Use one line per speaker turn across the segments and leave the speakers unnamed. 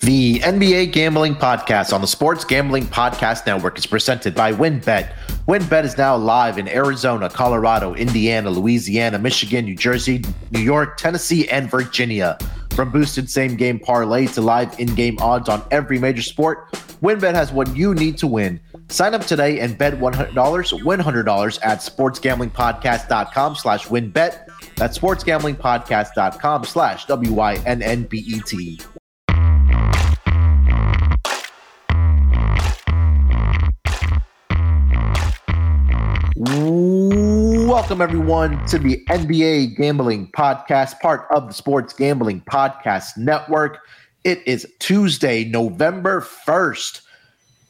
The NBA Gambling Podcast on the Sports Gambling Podcast Network is presented by WynnBET. WynnBET is now live in Arizona, Colorado, Indiana, Louisiana, Michigan, New Jersey, New York, Tennessee, and Virginia. From boosted same game parlay to live in game odds on every major sport, WynnBET has what you need to win. Sign up today and bet $100, win $100 at sportsgamblingpodcast.com slash wynnbet. That's sportsgamblingpodcast.com slash W-Y-N-N-B-E-T. Welcome, everyone, to the NBA Gambling Podcast, part of the Sports Gambling Podcast Network. It is Tuesday, November 1st.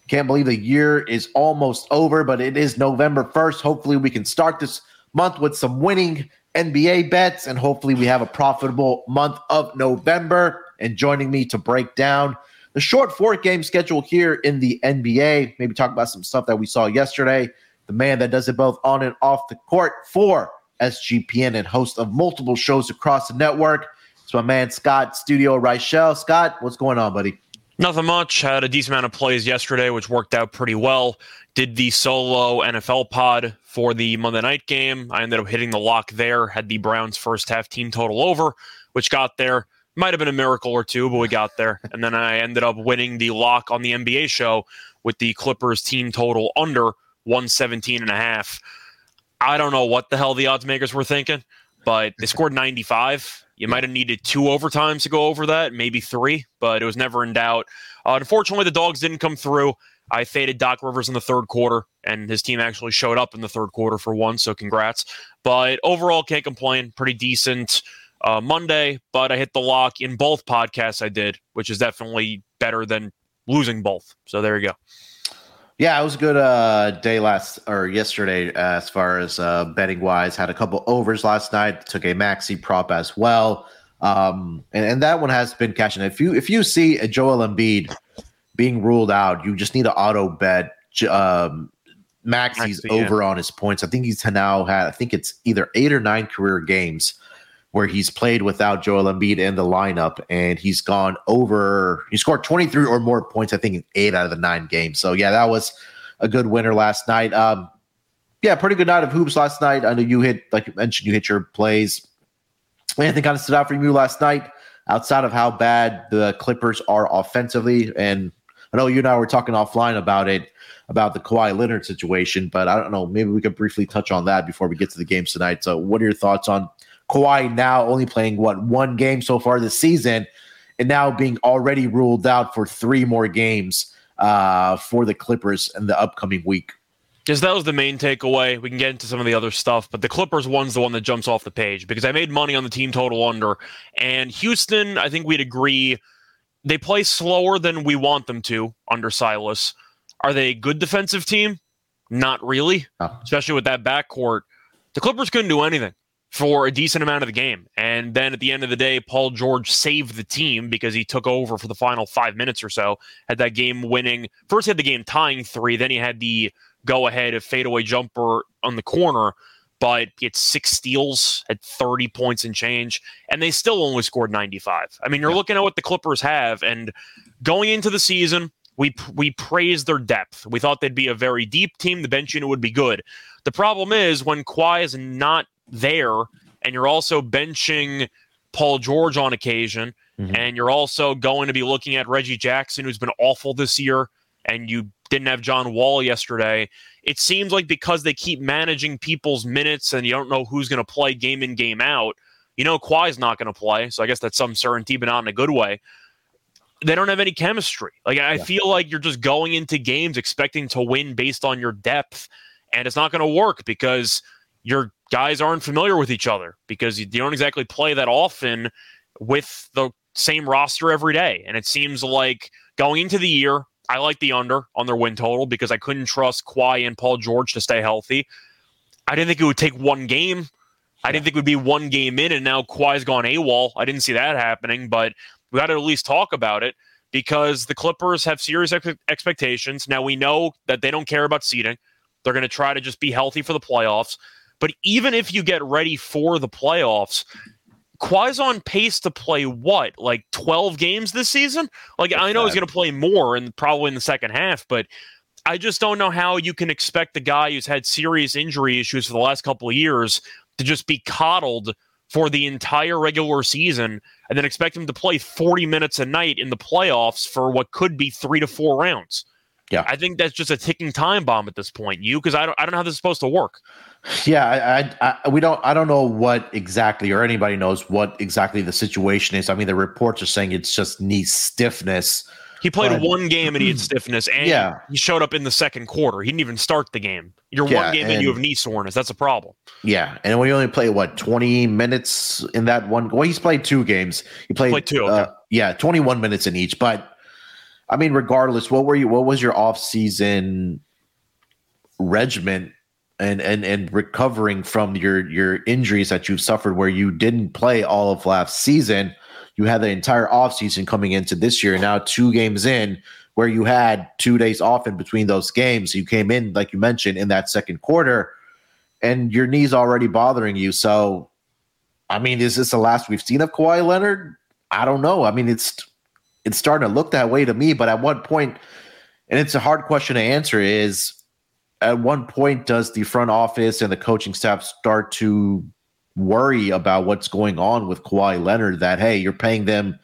Can't believe the year is almost over, but it is November 1st. Hopefully, we can start this month with some winning NBA bets, and hopefully, we have a profitable month of November. And joining me to break down the short four game schedule here in the NBA, maybe talk about some stuff that we saw yesterday the man that does it both on and off the court for SGPN and host of multiple shows across the network. It's my man Scott Studio Reichel. Scott, what's going on, buddy?
Nothing much. Had a decent amount of plays yesterday, which worked out pretty well. Did the solo NFL pod for the Monday night game. I ended up hitting the lock there. Had the Browns first half team total over, which got there. Might have been a miracle or two, but we got there. And then I ended up winning the lock on the NBA show with the Clippers team total under 117 and a half. I don't know what the hell the odds makers were thinking, but they scored 95. You might have needed two overtimes to go over that, maybe three, but it was never in doubt. Uh, unfortunately, the dogs didn't come through. I faded Doc Rivers in the third quarter, and his team actually showed up in the third quarter for one, so congrats. But overall, can't complain. Pretty decent uh, Monday, but I hit the lock in both podcasts I did, which is definitely better than losing both. So there you go.
Yeah, it was a good uh, day last or yesterday as far as uh, betting wise. Had a couple overs last night. Took a Maxey prop as well, um, and, and that one has been cashing. If you if you see a Joel Embiid being ruled out, you just need to auto bet um, Maxey's Maxey, over yeah. on his points. I think he's now had. I think it's either eight or nine career games where he's played without Joel Embiid in the lineup, and he's gone over. He scored 23 or more points, I think, in eight out of the nine games. So yeah, that was a good winner last night. Um, yeah, pretty good night of hoops last night. I know you hit, like you mentioned, you hit your plays. Anything kind of stood out for you last night outside of how bad the Clippers are offensively? And I know you and I were talking offline about it, about the Kawhi Leonard situation, but I don't know. Maybe we could briefly touch on that before we get to the games tonight. So, what are your thoughts on Kawhi now only playing what one game so far this season, and now being already ruled out for three more games uh, for the Clippers in the upcoming week.
Because that was the main takeaway. We can get into some of the other stuff, but the Clippers one's the one that jumps off the page because I made money on the team total under. And Houston, I think we'd agree, they play slower than we want them to under Silas. Are they a good defensive team? Not really, oh. especially with that backcourt. The Clippers couldn't do anything for a decent amount of the game. And then at the end of the day, Paul George saved the team because he took over for the final five minutes or so. Had that game winning. First, he had the game tying three. Then he had the go ahead of fadeaway jumper on the corner. But it's six steals at 30 points and change. And they still only scored 95. I mean, you're looking at what the Clippers have. And going into the season, we we praised their depth. We thought they'd be a very deep team. The bench unit would be good. The problem is when Kawhi is not there, and you're also benching Paul George on occasion, mm-hmm. and you're also going to be looking at Reggie Jackson, who's been awful this year, and you didn't have John Wall yesterday. It seems like because they keep managing people's minutes and you don't know who's going to play game in, game out, you know Kawhi's not going to play. So I guess that's some certainty, but not in a good way. They don't have any chemistry. Like I yeah. feel like you're just going into games expecting to win based on your depth, and it's not going to work because – your guys aren't familiar with each other because you, don't exactly play that often with the same roster every day. And it seems like going into the year, I like the under on their win total because I couldn't trust Kawhi and Paul George to stay healthy. I didn't think it would take one game. I didn't think it would be one game in, and now Kawhi's gone AWOL. I didn't see that happening, but we got to at least talk about it because the Clippers have serious ex- expectations. Now we know that they don't care about seeding. They're going to try to just be healthy for the playoffs. But even if you get ready for the playoffs, Kawhi's on pace to play what, like 12 games this season? Like, I know he's going to play more and probably in the second half, but I just don't know how you can expect the guy who's had serious injury issues for the last couple of years to just be coddled for the entire regular season and then expect him to play 40 minutes a night in the playoffs for what could be three to four rounds.
Yeah.
I think that's just a ticking time bomb at this point. You, because I don't, I don't know how this is supposed to work.
Yeah, I, I, I, we don't, I don't know what exactly, or anybody knows what exactly the situation is. I mean, the reports are saying it's just knee stiffness.
He played but, one game and he had stiffness, and
yeah.
he showed up in the second quarter. He didn't even start the game. You're
Yeah,
one game and you have knee soreness. That's a problem.
Yeah, and when you only play what twenty minutes in that one, well, he's played two games. He played,
Played two,
uh,
okay.
yeah, twenty one minutes in each. But I mean, regardless, what were you? What was your off season regimen and and and recovering from your your injuries that you've suffered, where you didn't play all of last season? You had the entire offseason coming into this year. Now, two games in, where you had two days off in between those games. You came in, like you mentioned, in that second quarter, and your knee's already bothering you. So, I mean, is this the last we've seen of Kawhi Leonard? I don't know. I mean, it's it's starting to look that way to me. But at what point, and it's a hard question to answer, is at one point does the front office and the coaching staff start to worry about what's going on with Kawhi Leonard? That hey, you're paying them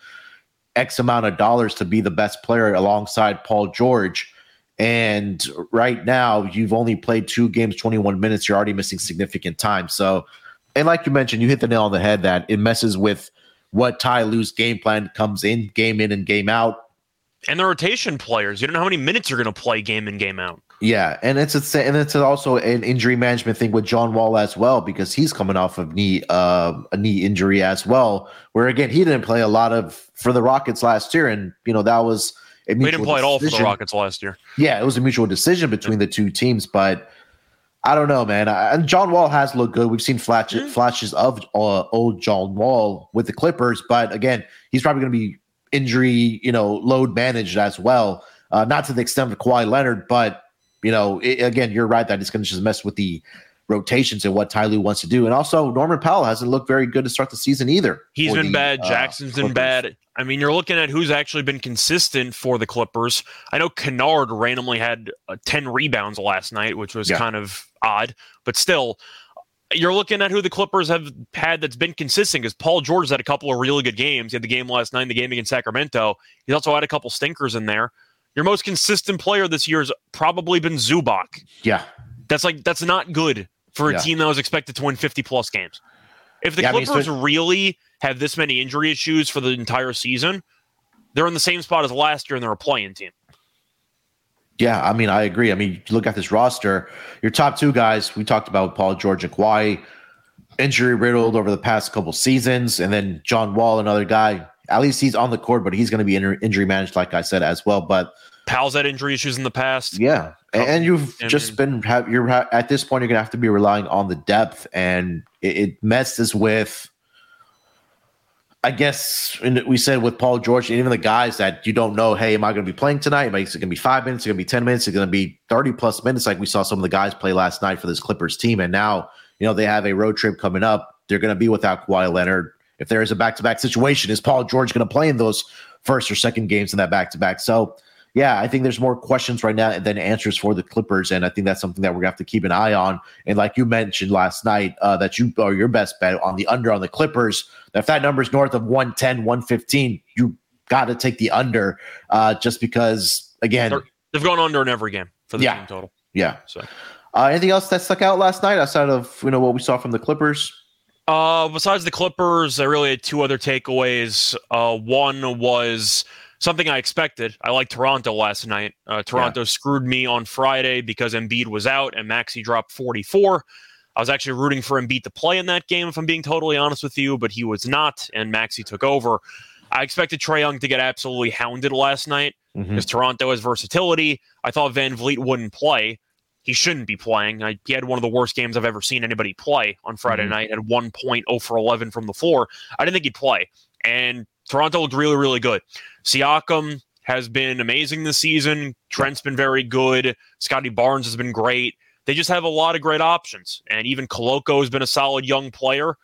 X amount of dollars to be the best player alongside Paul George. And right now, you've only played two games, 21 minutes. You're already missing significant time. So, and like you mentioned, you hit the nail on the head that it messes with what Ty Lue's game plan comes in, game in and game out.
And the rotation players, you don't know how many minutes you're going to play game in, game out.
Yeah, and it's a, and it's also an injury management thing with John Wall as well because he's coming off of knee uh, a knee injury as well. Where again, he didn't play a lot of for the Rockets last year, and you know that was a
We didn't play at all for the. Rockets last year.
Yeah, it was a mutual decision between the two teams, but I don't know, man. I, and John Wall has looked good. We've seen flashes
Mhm.
flashes of uh, old John Wall with the Clippers, but again, he's probably going to be injury, you know, load managed as well. Uh, not to the extent of Kawhi Leonard, but you know, it, again, you're right that it's going to just mess with the rotations and what Ty Lue wants to do. And also, Norman Powell hasn't looked very good to start the season either.
He's been
the,
bad.
uh,
Jackson's been bad. I mean, you're looking at who's actually been consistent for the Clippers. I know Kennard randomly had uh, 10 rebounds last night, which was
Yeah.
kind of odd, but still, you're looking at who the Clippers have had that's been consistent because Paul George had a couple of really good games. He had the game last night, the game against Sacramento. He's also had a couple stinkers in there. Your most consistent player this year has probably been Zubac.
Yeah,
That's like that's not good for a
Yeah.
team that was expected to win 50 plus games. If the
Yeah, I mean,
Clippers
so-
really have this many injury issues for the entire season, they're in the same spot as last year and they're a playing team.
Yeah, I mean, I agree. I mean, you look at this roster, your top two guys, we talked about Paul George and Kawhi, injury riddled over the past couple seasons, and then John Wall, another guy. At least he's on the court, but he's going to be in- injury managed, like I said as well. But
Powell's had injury issues in the past.
yeah, and, and you've
And-
just been have you're ha- at this point you're going to have to be relying on the depth, and it, it messes with. I guess we said with Paul George and even the guys that you don't know, hey, am I going to be playing tonight? Am I, is it going to be five minutes? Is it going to be 10 minutes? Is it going to be 30 plus minutes like we saw some of the guys play last night for this Clippers team? And now, you know, they have a road trip coming up. They're going to be without Kawhi Leonard. If there is a back to back situation, is Paul George going to play in those first or second games in that back to back? So, yeah, I think there's more questions right now than answers for the Clippers, and I think that's something that we're gonna have to keep an eye on. And like you mentioned last night, uh, that you are your best bet on the under on the Clippers. If that number is north of 110, 115, you got to take the under, uh, just because again,
They're- They've gone under in every game for the
Yeah.
team total.
yeah.
So
Uh, anything else that stuck out last night outside of you know what we saw from the Clippers?
Uh, besides the Clippers, I really had two other takeaways. Uh, one was something I expected. I liked Toronto last night. Uh, Toronto screwed me on Friday because Embiid was out and Maxey dropped 44. I was actually rooting for Embiid to play in that game, if I'm being totally honest with you, but he was not, and Maxey took over. I expected Trae Young to get absolutely hounded last night because Toronto has versatility. I thought VanVleet wouldn't play. He shouldn't be playing. I, he had one of the worst games I've ever seen anybody play on Friday
Mhm.
night at 1.0 for 11 from the floor. I didn't think he'd play. And Toronto looked really, really good. Siakam has been amazing this season. Trent's been very good. Scotty Barnes has been great. They just have a lot of great options. And even Koloko has been a solid young player.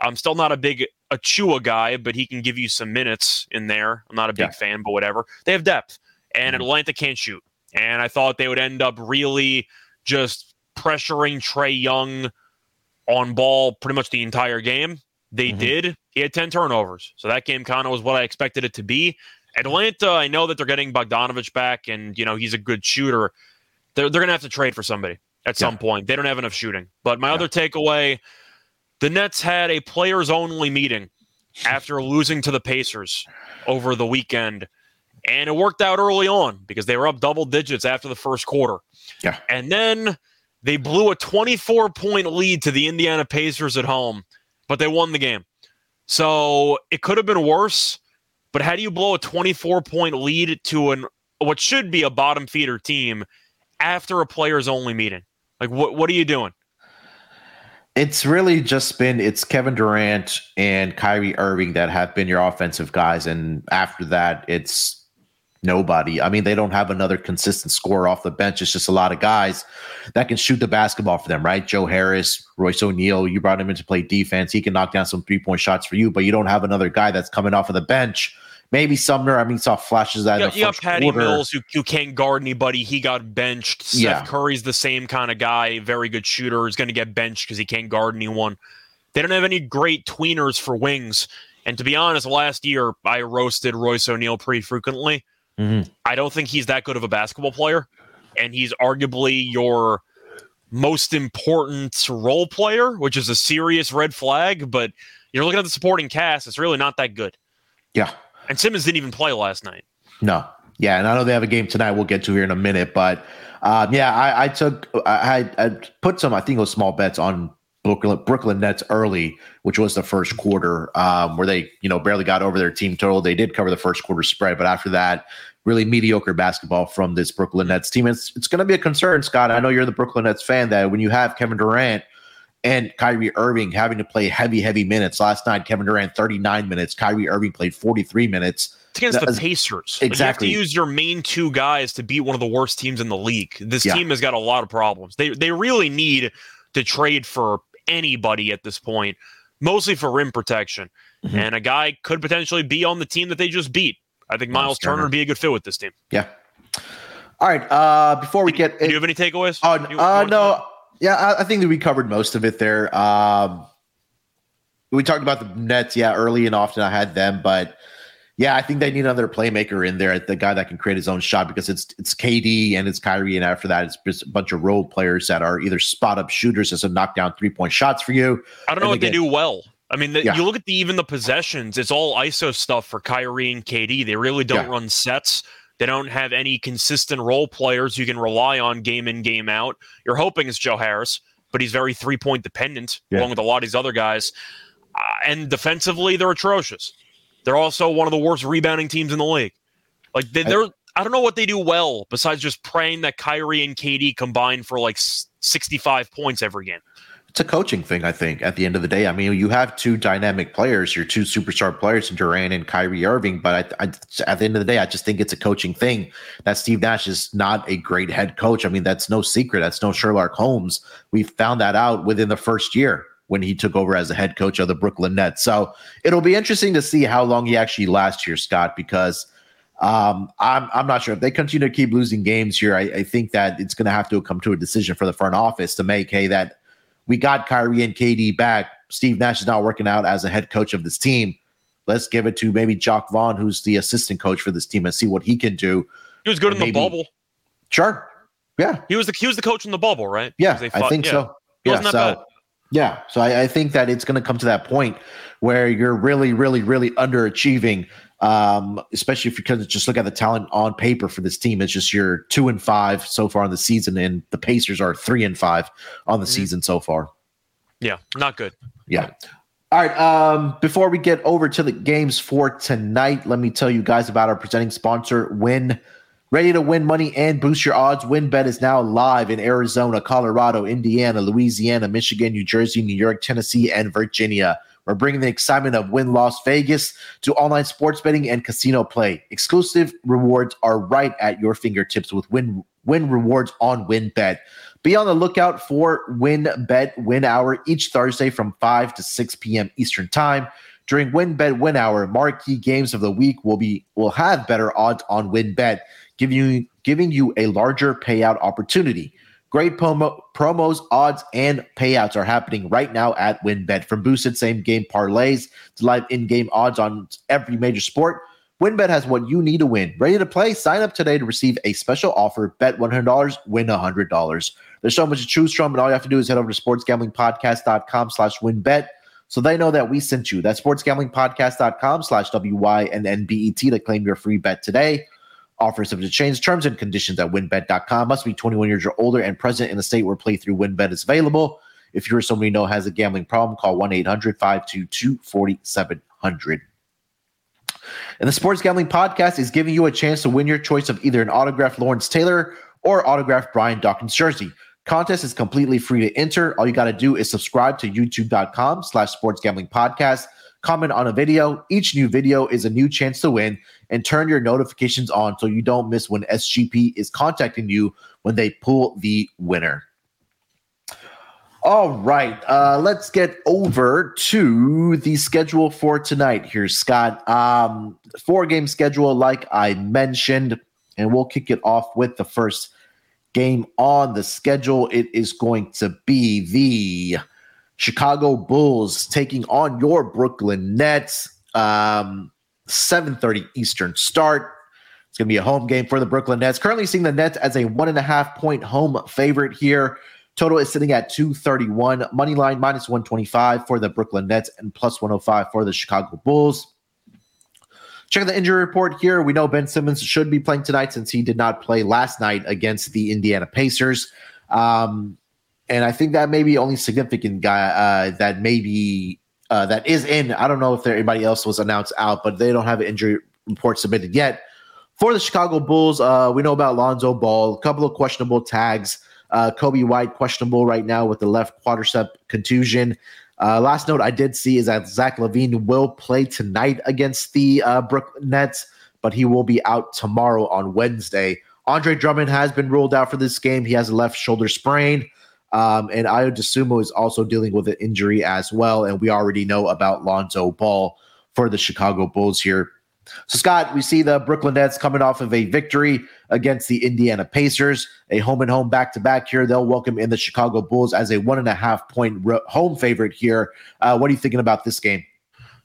I'm still not a big Achiuwa guy, but he can give you some minutes in there. I'm not a big yeah. fan, but whatever. They have depth, and mm-hmm. Atlanta can't shoot. And I thought they would end up really just pressuring Trae Young on ball pretty much the entire game. They mm-hmm. did. He had 10 turnovers. So that game kind of was what I expected it to be. Atlanta, I know that they're getting Bogdanovich back and, you know, he's a good shooter. They're, they're going to have to trade for somebody at some point. They don't have enough shooting. But my yeah. other takeaway the Nets had a players only meeting after losing to the Pacers over the weekend. And it worked out early on because they were up double digits after the first quarter.
Yeah.
And then they blew a 24 point lead to the Indiana Pacers at home, but they won the game. So it could have been worse. But how do you blow a 24 point lead to an what should be a bottom feeder team after a players only meeting? Like what what are you doing?
It's really just been it's Kevin Durant and Kyrie Irving that have been your offensive guys, and after that, it's nobody. I mean, they don't have another consistent scorer off the bench. It's just a lot of guys that can shoot the basketball for them, right? Joe Harris, Royce O'Neale, you brought him in to play defense. He can knock down some three point shots for you, but you don't have another guy that's coming off of the bench Maybe Sumner. I mean, saw flashes that.
Yeah, you got Patty quarter. Mills who, who can't guard anybody. He got benched. Seth yeah. Curry's the same kind of guy, very good shooter. Is going to get benched because he can't guard anyone. They don't have any great tweeners for wings. And to be honest, last year I roasted Royce O'Neale pretty frequently. Mm-hmm. I don't think he's that good of a basketball player, and he's arguably your most important role player, which is a serious red flag. But you're looking at the supporting cast; it's really not that good.
Yeah,
and Simmons didn't even play last night.
No. Yeah, and I know they have a game tonight. We'll get to here in a minute, but um, yeah, I, I took I, I, put some I think it was small bets on Brooklyn, Brooklyn Nets early, which was the first quarter, um, where they you know barely got over their team total. They did cover the first quarter spread, but after that, really mediocre basketball from this Brooklyn Nets team. It's it's going to be a concern, Scott. I know you're the Brooklyn Nets fan. That when you have Kevin Durant and Kyrie Irving having to play heavy, heavy minutes. Last night, Kevin Durant 39 minutes. Kyrie Irving played 43 minutes.
It's against the Pacers.
Exactly.
Like you have to use your main two guys to beat one of the worst teams in the league. This yeah. team has got a lot of problems. They they really need to trade for anybody at this point, mostly for rim protection. Mm-hmm. And a guy could potentially be on the team that they just beat. I think Myles, Turner would be a good fit with this team.
Yeah. All right. Uh, before we get,
do you have any takeaways?
Oh, uh, no. Yeah, I, I, think that we covered most of it there. Um, we talked about the Nets, yeah, early and often I had them, but yeah, I think they need another playmaker in there, the guy that can create his own shot because it's it's KD and it's Kyrie, and after that, it's just a bunch of role players that are either spot up shooters that have knockdown three point shots for you.
I don't know what they, get, do well. I mean, the, yeah. you look at the even the possessions; it's all ISO stuff for Kyrie and KD. They really don't yeah. run sets. They don't have any consistent role players you can rely on game in, game out. You're hoping it's Joe Harris, but he's very three point dependent, yeah. along with a lot of these other guys. Uh, and defensively, they're atrocious. They're also one of the worst rebounding teams in the league. Like they, are I don't know what they do well besides just praying that Kyrie and KD combine for like 65 points every game
it's a coaching thing, I think, at the end of the day. I mean, you have two dynamic players, your two superstar players, Durant and Kyrie Irving. But I, I, at the end of the day, I just think it's a coaching thing that Steve Nash is not a great head coach. I mean, that's no secret. That's no Sherlock Holmes. We found that out within the first year when he took over as the head coach of the Brooklyn Nets. So it'll be interesting to see how long he actually lasts here, Scott, because um, I'm I'm not sure if they continue to keep losing games here. I, I think that it's going to have to come to a decision for the front office to make, hey, that we got Kyrie and KD back. Steve Nash is not working out as a head coach of this team. Let's give it to maybe Jacque Vaughn, who's the assistant coach for this team, and see what he can do.
He was good and in maybe, the bubble.
Sure. Yeah.
He was the he was the coach in the bubble, right?
Yeah, fought, I think yeah. so. Yeah. So bad. Yeah. So I, I think that it's going to come to that point where you're really, really, really underachieving um, especially if you can just look at the talent on paper for this team. It's just you're two and five so far in the season, and the Pacers are three and five on the mm-hmm. season so far.
Yeah, not good.
Yeah. All right. Um, before we get over to the games for tonight, let me tell you guys about our presenting sponsor, Win. Ready to win money and boost your odds? WynnBET is now live in Arizona, Colorado, Indiana, Louisiana, Michigan, New Jersey, New York, Tennessee, and Virginia. We're bringing the excitement of Wynn Las Vegas to online sports betting and casino play. Exclusive rewards are right at your fingertips with Win Win rewards on WynnBET. Be on the lookout for WynnBET Win Hour each Thursday from 5 to 6 p.m. Eastern Time. During WynnBET Win Hour, marquee games of the week will be will have better odds on WynnBET, giving you giving you a larger payout opportunity. Great promo, promos, odds, and payouts are happening right now at WynnBET. From boosted same game parlays to live in game odds on every major sport, WynnBET has what you need to win. Ready to play? Sign up today to receive a special offer. Bet $100, win $100. There's so much to choose from, and all you have to do is head over to sportsgamblingpodcast.com slash wynnbet so they know that we sent you. That's sportsgamblingpodcast.com slash W-Y-N-N-B-E-T to claim your free bet today. Offers subject to change. Terms and conditions at wynnbet.com. Must be 21 years or older and present in the state where playthrough WynnBET is available. If you're somebody you know has a gambling problem, call 1-800-522-4700. And the Sports Gambling Podcast is giving you a chance to win your choice of either an autographed Lawrence Taylor or autographed Brian Dawkins jersey. Contest is completely free to enter. All you got to do is subscribe to youtube.com slash sports gambling podcast, comment on a video. Each new video is a new chance to win and turn your notifications on so you don't miss when SGP is contacting you when they pull the winner. All right, uh, let's get over to the schedule for tonight here, Scott. Um, four game schedule, like I mentioned, and we'll kick it off with the first game on the schedule. It is going to be the Chicago Bulls taking on your Brooklyn Nets. Um, 7:30 Eastern start. It's going to be a home game for the Brooklyn Nets. Currently seeing the Nets as a one and a half point home favorite here. Total is sitting at 231. Money line minus 125 for the Brooklyn Nets and plus 105 for the Chicago Bulls. Check the injury report here. We know Ben Simmons should be playing tonight since he did not play last night against the Indiana Pacers. Um, and I think that may be only significant guy uh, that maybe uh, that is in. I don't know if there anybody else was announced out, but they don't have an injury report submitted yet. For the Chicago Bulls, uh, we know about Lonzo Ball, a couple of questionable tags. Uh, Coby White questionable right now with the left quadricep contusion. Uh, last note I did see is that Zach LaVine will play tonight against the uh, Brooklyn Nets, but he will be out tomorrow on Wednesday. Andre Drummond has been ruled out for this game. He has a left shoulder sprain. Um, and Ayo Dosunmu is also dealing with an injury as well. And we already know about Lonzo Ball for the Chicago Bulls here. So, Scott, we see the Brooklyn Nets coming off of a victory against the Indiana Pacers, a home and home back to back here. They'll welcome in the Chicago Bulls as a one and a half point home favorite here. Uh, what are you thinking about this game?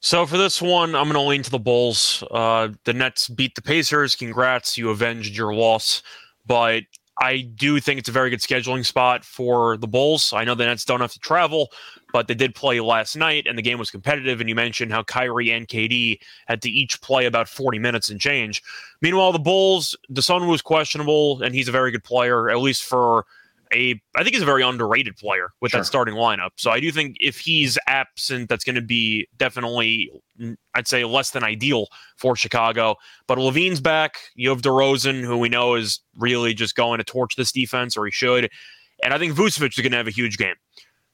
So for this one, I'm going to lean to the Bulls. Uh, the Nets beat the Pacers. Congrats, you avenged your loss. But I do think it's a very good scheduling spot for the Bulls. I know the Nets don't have to travel, but they did play last night and the game was competitive. And you mentioned how Kyrie and KD had to each play about 40 minutes and change. Meanwhile, the Bulls, the Sun was questionable and he's a very good player, at least for a I think he's a very underrated player with sure. that starting lineup. So I do think if he's absent, that's going to be definitely I'd say less than ideal for Chicago. But LaVine's back. You have DeRozan, who we know is really just going to torch this defense, or he should. And I think Vucevic is going to have a huge game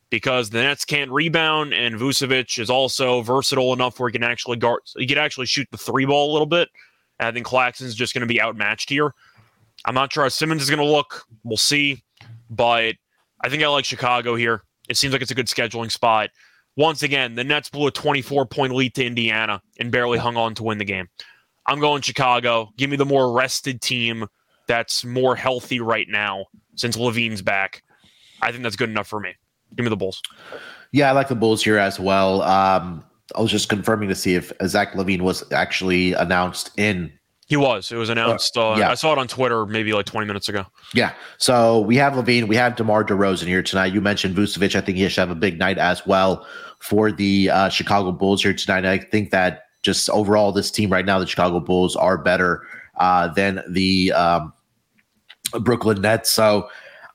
because the Nets can't rebound, and Vucevic is also versatile enough where he can actually guard. He can actually shoot the three ball a little bit. And I think Claxton's just going to be outmatched here. I'm not sure how Simmons is going to look. We'll see but I think I like Chicago here. It seems like it's a good scheduling spot. Once again, the Nets blew a 24 point lead to Indiana and barely hung on to win the game. I'm going Chicago. Give me the more rested team that's more healthy right now since LaVine's back. I think that's good enough for me. Give me the Bulls.
Yeah, I like the Bulls here as well. Um, I was just confirming to see if Zach LaVine was actually announced in
he was. It was announced. Uh, yeah. I saw it on Twitter maybe like 20 minutes ago.
Yeah. So we have LaVine. We have DeMar DeRozan here tonight. You mentioned Vucevic. I think he should have a big night as well for the uh, Chicago Bulls here tonight. I think that just overall, this team right now, the Chicago Bulls are better uh, than the um, Brooklyn Nets. So,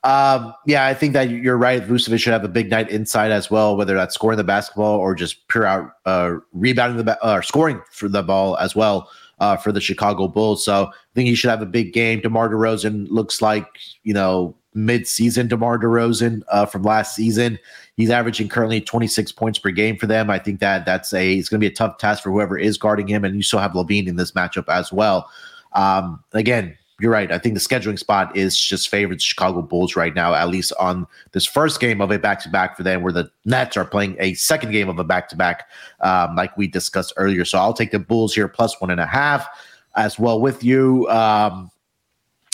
um, yeah, I think that you're right. Vucevic should have a big night inside as well, whether that's scoring the basketball or just pure out uh, rebounding the ba- or scoring for the ball as well uh, for the Chicago Bulls. So I think he should have a big game. DeMar DeRozan looks like, you know, mid-season DeMar DeRozan uh, from last season. He's averaging currently 26 points per game for them. I think that that's a it's going to be a tough task for whoever is guarding him, and you still have LaVine in this matchup as well. Um, again, you're right. I think the scheduling spot is just favored Chicago Bulls right now, at least on this first game of a back to back for them, where the Nets are playing a second game of a back to back, like we discussed earlier. So I'll take the Bulls here plus one and a half as well with you. Um,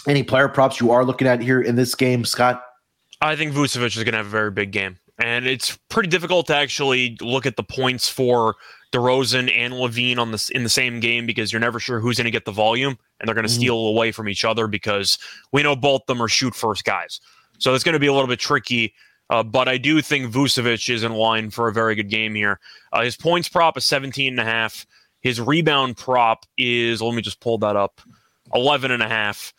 any player props you are looking at here in this game, Scott?
I think Vucevic is going to have a very big game. And it's pretty difficult to actually look at the points for DeRozan and LaVine on this in the same game because you're never sure who's going to get the volume and they're going to mm-hmm. steal away from each other because we know both them are shoot first guys. So it's going to be a little bit tricky. Uh, but I do think Vucevic is in line for a very good game here. Uh, his points prop is 17 and a half. His rebound prop is, let me just pull that up, 11 and a half.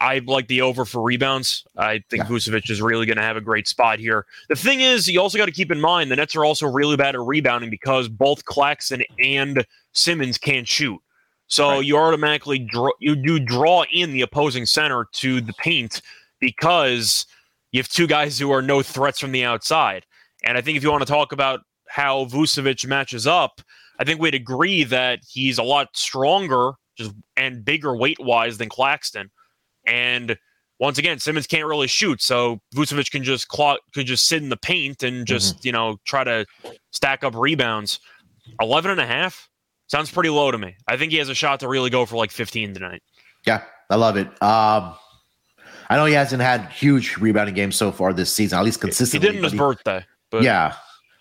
I like the over for rebounds. I think yeah. Vucevic is really going to have a great spot here. The thing is, you also got to keep in mind the Nets are also really bad at rebounding because both Claxton and Simmons can't shoot. So right. you automatically draw you do draw in the opposing center to the paint because you have two guys who are no threats from the outside. And I think if you want to talk about how Vucevic matches up, I think we'd agree that he's a lot stronger just and bigger weight wise than Claxton. And once again, Simmons can't really shoot, so Vucevic can just claw, could just sit in the paint and just mm-hmm. you know try to stack up rebounds. 11 and a half sounds pretty low to me. I think he has a shot to really go for like 15 tonight.
Yeah, I love it. Um, I know he hasn't had huge rebounding games so far this season, at least consistently.
He did not his birthday.
But yeah,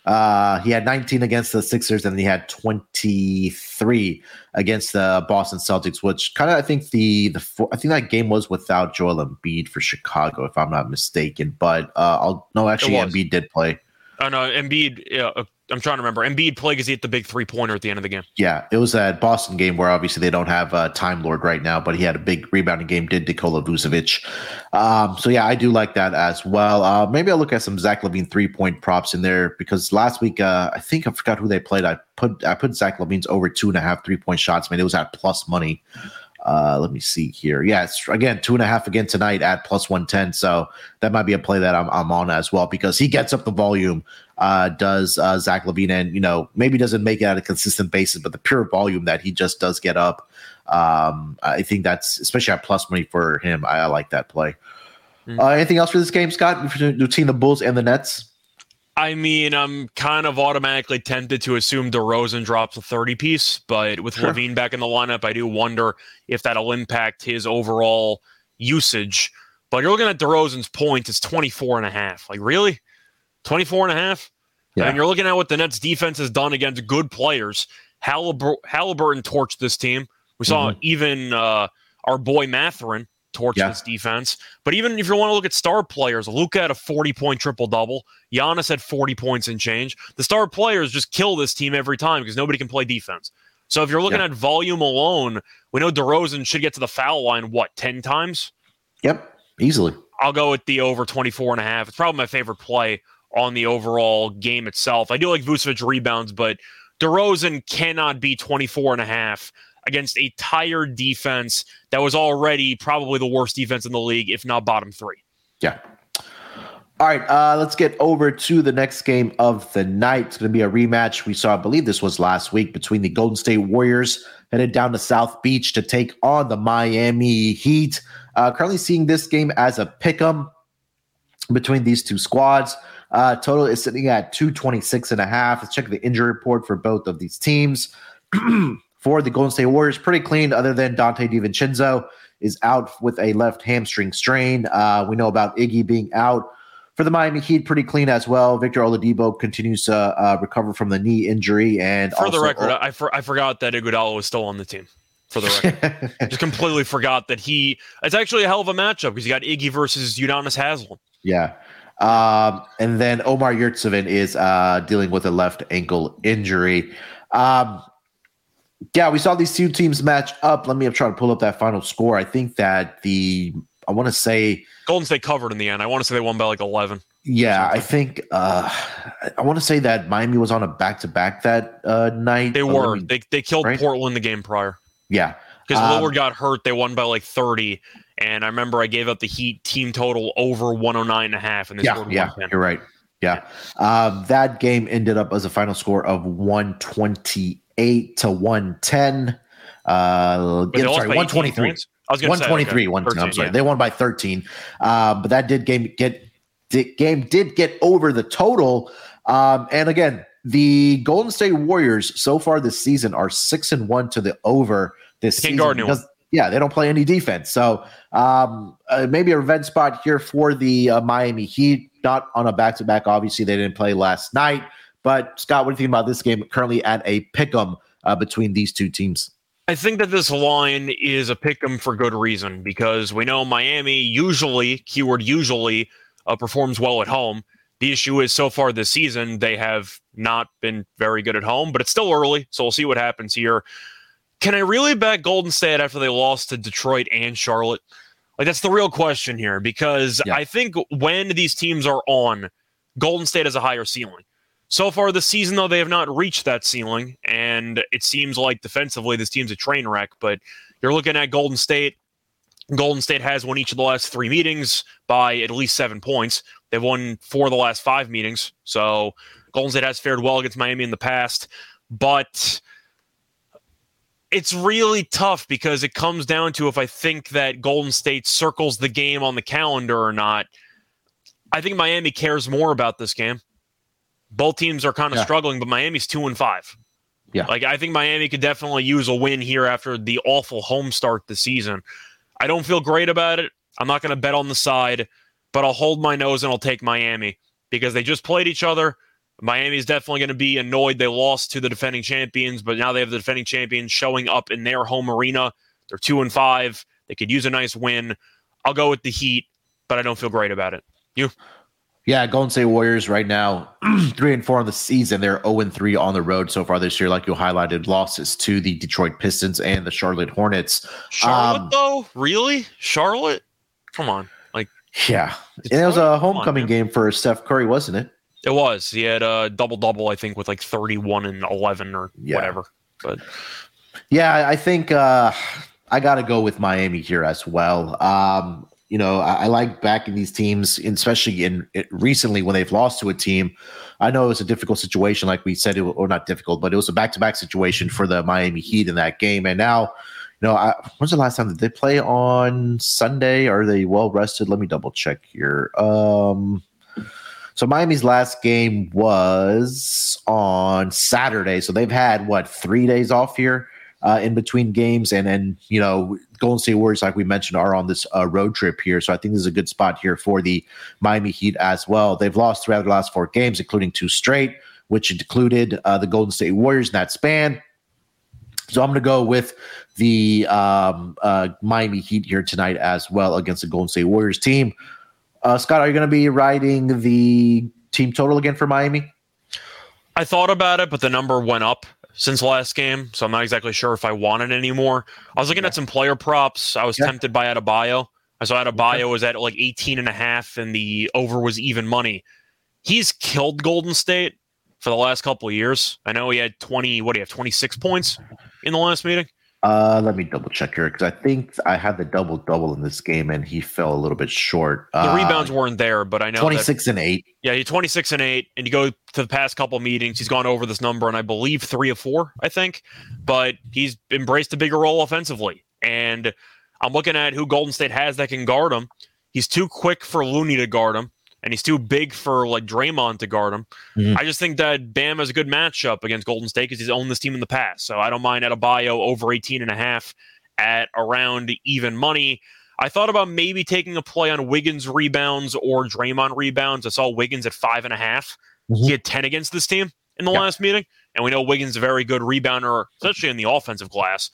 uh, he had 19 against the Sixers, and he had 23 against the Boston Celtics, which kind of I think the the I think that game was without Joel Embiid for Chicago, if I'm not mistaken. But uh, I'll no, actually Embiid did play.
Oh no, Embiid. Yeah, I'm trying to remember. Embiid played because he hit the big three pointer at the end of the game.
Yeah, it was that Boston game where obviously they don't have a Time Lord right now, but he had a big rebounding game. Did Nikola Vucevic? Um, so yeah, I do like that as well. Uh, maybe I'll look at some Zach LaVine three point props in there because last week uh, I think I forgot who they played. I put I put Zach LaVine's over two and a half three point shots. Man, it was at plus money. Uh, let me see here. Yeah, it's again two and a half again tonight at plus one ten. So that might be a play that I'm, I'm on as well because he gets up the volume. Uh, does uh, Zach LaVine, and you know maybe doesn't make it on a consistent basis, but the pure volume that he just does get up. Um, I think that's especially at plus money for him. I, I like that play. Mm-hmm. Uh, anything else for this game, Scott? Between the Bulls and the Nets.
I mean, I'm kind of automatically tempted to assume DeRozan drops a 30 piece, but with sure. LaVine back in the lineup, I do wonder if that'll impact his overall usage. But you're looking at DeRozan's points, it's 24 and a half. Like, really? 24 and a half? Yeah. And you're looking at what the Nets defense has done against good players. Hallibur- Halliburton torched this team. We saw mm-hmm. even uh, our boy Mathurin torch yeah. this defense. But even if you want to look at star players, Luka had a 40 point triple double. Giannis had 40 points and change. The star players just kill this team every time because nobody can play defense. So if you're looking yeah. at volume alone, we know DeRozan should get to the foul line, what, 10 times?
Yep, easily.
I'll go with the over 24 and a half. It's probably my favorite play on the overall game itself. I do like Vucevic rebounds, but DeRozan cannot be 24 and a half against a tired defense that was already probably the worst defense in the league, if not bottom three.
Yeah. All right, uh, let's get over to the next game of the night. It's going to be a rematch. We saw, I believe this was last week, between the Golden State Warriors headed down to South Beach to take on the Miami Heat. Uh, currently seeing this game as a pick 'em between these two squads. Uh, total is sitting at 226 and a half. Let's check the injury report for both of these teams. for the Golden State Warriors, pretty clean, other than Donte DiVincenzo is out with a left hamstring strain. Uh, we know about Iggy being out. For the Miami Heat, pretty clean as well. Victor Oladipo continues to uh, recover from the knee injury. And
for the record, I, for, I forgot that Iguodala was still on the team. For the record, just completely forgot that he. It's actually a hell of a matchup because you got Iggy versus Udonis Haslem.
Yeah, um, and then Omer Yurtseven is uh, dealing with a left ankle injury. Um, yeah, we saw these two teams match up. Let me try to pull up that final score. I think that the I want to say
Golden State covered in the end. I want to say they won by like eleven.
Yeah, I think uh, I want to say that Miami was on a back to back that uh, night.
They were. Me, they they killed right? Portland the game prior.
Yeah,
because um, Lillard got hurt. They won by like thirty, and I remember I gave up the Heat team total over 109 and a half, and they
yeah, yeah, you're right. Yeah, um, that game ended up as a final score of 128 to 110. Uh, yeah, sorry, 123.
I was
123,
say, okay,
1 I'm sorry.
yeah.
They won by 13. Uh, but that did game get the game did get over the total. Um, and again, the Golden State Warriors so far this season are six and one to the over this season
guard anyone.
because yeah, they don't play any defense. So um, uh, maybe a revenge spot here for the uh, Miami Heat. Not on a back to back. Obviously, they didn't play last night. But Scott, what do you think about this game? Currently at a pick'em uh, between these two teams.
I think that this line is a pick 'em for good reason because we know Miami usually, keyword usually, uh, performs well at home. The issue is so far this season, they have not been very good at home, but it's still early. So we'll see what happens here. Can I really bet Golden State after they lost to Detroit and Charlotte? Like, that's the real question here because
Yeah.
I think when these teams are on, Golden State has a higher ceiling. So far this season, though, they have not reached that ceiling, and it seems like defensively this team's a train wreck. But you're looking at Golden State. Golden State has won each of the last three meetings by at least seven points. They've won four of the last five meetings. So Golden State has fared well against Miami in the past, but it's really tough because it comes down to if I think that Golden State circles the game on the calendar or not. I think Miami cares more about this game. Both teams are kind of
Yeah.
struggling, but Miami's two and five.
Yeah.
Like I think Miami could definitely use a win here after the awful home start this season. I don't feel great about it. I'm not going to bet on the side, but I'll hold my nose and I'll take Miami because they just played each other. Miami's definitely going to be annoyed they lost to the defending champions, but now they have the defending champions showing up in their home arena. They're two and five. They could use a nice win. I'll go with the Heat, but I don't feel great about it. You?
Yeah, Golden State Warriors right now, three and four on the season. They're 0 and 3 on the road so far this year, like you highlighted, losses to the Detroit Pistons and the Charlotte Hornets.
Charlotte,
Um,
though? Really? Charlotte? Come on. Like,
Yeah. And it was a
Come on,
homecoming game for Steph Curry, wasn't it?
It was. He had a double double, I think, with like 31 and 11 or
Yeah.
whatever. But
Yeah, I- think uh, I got to go with Miami here as well. Um, you know, I, I like backing these teams, especially in it, recently when they've lost to a team. I know it was a difficult situation, like we said, it, or not difficult, but it was a back-to-back situation for the Miami Heat in that game. And now, you know, I, when's the last time did they play on Sunday? Are they well rested? Let me double check here. Um, so Miami's last game was on Saturday. So they've had what three days off here uh, in between games, and then you know Golden State Warriors, like we mentioned, are on this uh, road trip here. So I think this is a good spot here for the Miami Heat as well. They've lost three out of the last four games, including two straight, which included uh, the Golden State Warriors in that span. So I'm going to go with the um, uh, Miami Heat here tonight as well against the Golden State Warriors team. Uh, Scott, are you going to be riding the team total again for Miami?
I thought about it, but the number went up since last game, so I'm not exactly sure if I want it anymore. I was looking at some player props. I was
Yeah.
tempted by Adebayo. I saw Adebayo was at like 18 and a half, and the over was even money. He's killed Golden State for the last couple of years. I know he had 20, what do you have, 26 points in the last meeting?
Uh, let me double check here because I think I had the double double in this game and he fell a little bit short.
The
Uh,
rebounds weren't there, but I know that
26 and 8.
Yeah, he's 26 and 8. And you go to the past couple meetings, he's gone over this number, and I believe three or four, I think. But he's embraced a bigger role offensively. And I'm looking at who Golden State has that can guard him. He's too quick for Looney to guard him, and he's too big for like Draymond to guard him.
Mhm.
I just think that Bam has a good matchup against Golden State because he's owned this team in the past. So I don't mind Adebayo over 18 and a half at around even money. I thought about maybe taking a play on Wiggins rebounds or Draymond rebounds. I saw Wiggins at five and a half.
Mhm.
He had 10 against this team in the
Yeah.
last meeting. And we know Wiggins is a very good rebounder, especially in the offensive glass.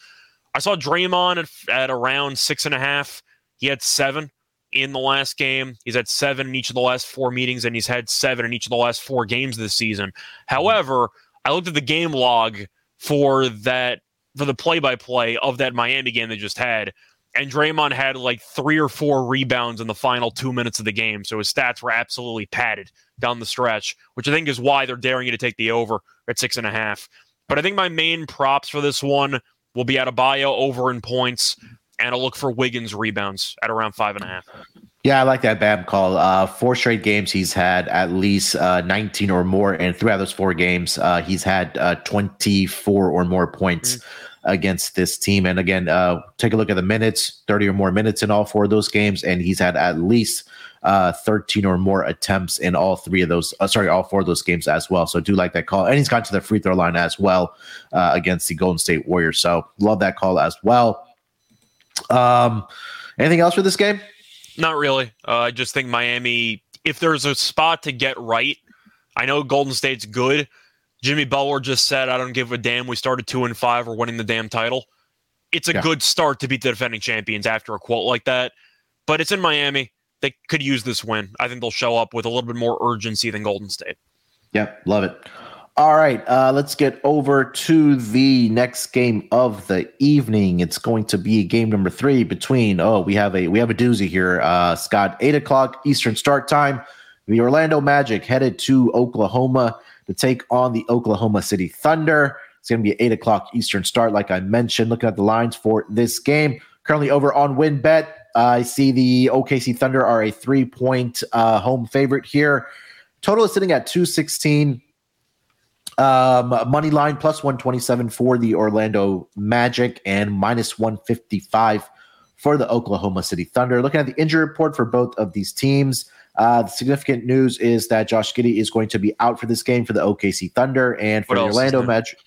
I saw Draymond at, at around six and a half. He had seven in the last game. He's had seven in each of the last four meetings, and he's had seven in each of the last four games this season. However, I looked at the game log for that for the play by play of that Miami game they just had. And Draymond had like three or four rebounds in the final two minutes of the game. So his stats were absolutely padded down the stretch, which I think is why they're daring you to take the over at six and a half. But I think my main props for this one will be bio over in points, and I'll look for Wiggins rebounds at around five and a half.
Yeah, I like that Bam call. Uh, four straight games, he's had at least uh, 19 or more, and three out of those four games, uh, he's had uh, 24 or more points. against this team. And again, uh, take a look at the minutes 30 or more minutes in all four of those games. And he's had at least uh, 13 or more attempts in all three of those, uh, sorry, all four of those games as well. So I do like that call. And he's gone to the free throw line as well uh, against the Golden State Warriors. So love that call as well. Um, anything else for this game?
Not really. Uh, I just think Miami, if there's a spot to get right, I know Golden State's good. Jimmy Butler just said, I don't give a damn. We started two and five. We're winning the damn title. It's a yeah. good start to beat the defending champions after a quote like that. But it's in Miami. They could use this win. I think they'll show up with a little bit more urgency than Golden State.
Yep, love it. All right, uh, let's get over to the next game of the evening. It's going to be game number three between. Oh, we have a we have a doozy here, uh, Scott. Eight o'clock Eastern start time. The Orlando Magic headed to Oklahoma to take on the Oklahoma City Thunder. It's going to be eight o'clock Eastern start, like I mentioned. Looking at the lines for this game, currently over on WynnBET. Uh, I see the OKC Thunder are a three point uh, home favorite here. Total is sitting at 216. Um, money line plus 127 for the Orlando Magic and minus 155 for the Oklahoma City Thunder. Looking at the injury report for both of these teams, uh, the significant news is that Josh Giddey is going to be out for this game for the OKC Thunder and for the Orlando Magic.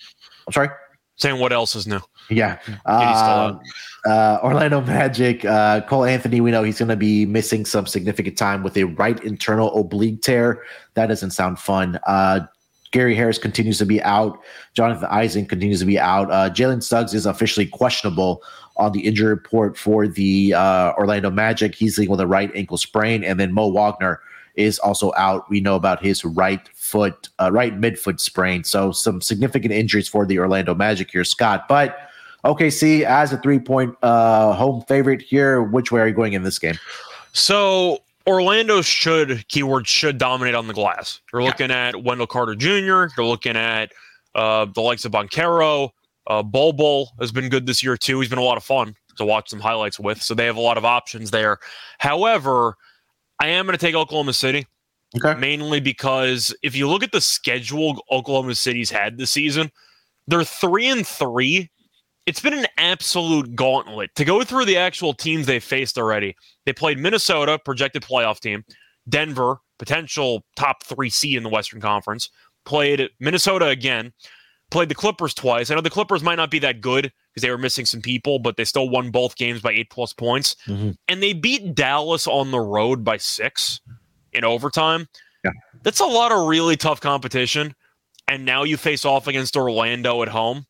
I'm sorry.
Saying what else is new?
Yeah. Uh, uh, Orlando Magic, uh, Cole Anthony, we know he's going to be missing some significant time with a right internal oblique tear. That doesn't sound fun. Gary Harris continues to be out. Jonathan Isaac continues to be out. Uh, Jalen Suggs is officially questionable on the injury report for the uh, Orlando Magic. He's dealing with a right ankle sprain. And then Mo Wagner is also out. We know about his right foot, uh, right midfoot sprain. So some significant injuries for the Orlando Magic here, Scott. But OKC as a three point uh, home favorite here. Which way are you going in this game?
So Orlando should keyword should dominate on the glass. You're looking yeah. at Wendell Carter Jr. You're looking at uh, the likes of Banchero. Uh, Bol Bol has been good this year too. He's been a lot of fun to watch some highlights with. So they have a lot of options there. However, I am going to take Oklahoma City. Okay. Mainly because if you look at the schedule Oklahoma City's had this season, they're three and three it's been an absolute gauntlet to go through the actual teams they faced already. They played Minnesota, projected playoff team, Denver, potential top three seed in the Western Conference, played Minnesota again, played the Clippers twice. I know the Clippers might not be that good because they were missing some people, but they still won both games by eight plus points. Mm-hmm. And they beat Dallas on the road by six in overtime. Yeah. That's a lot of really tough competition. And now you face off against Orlando at home.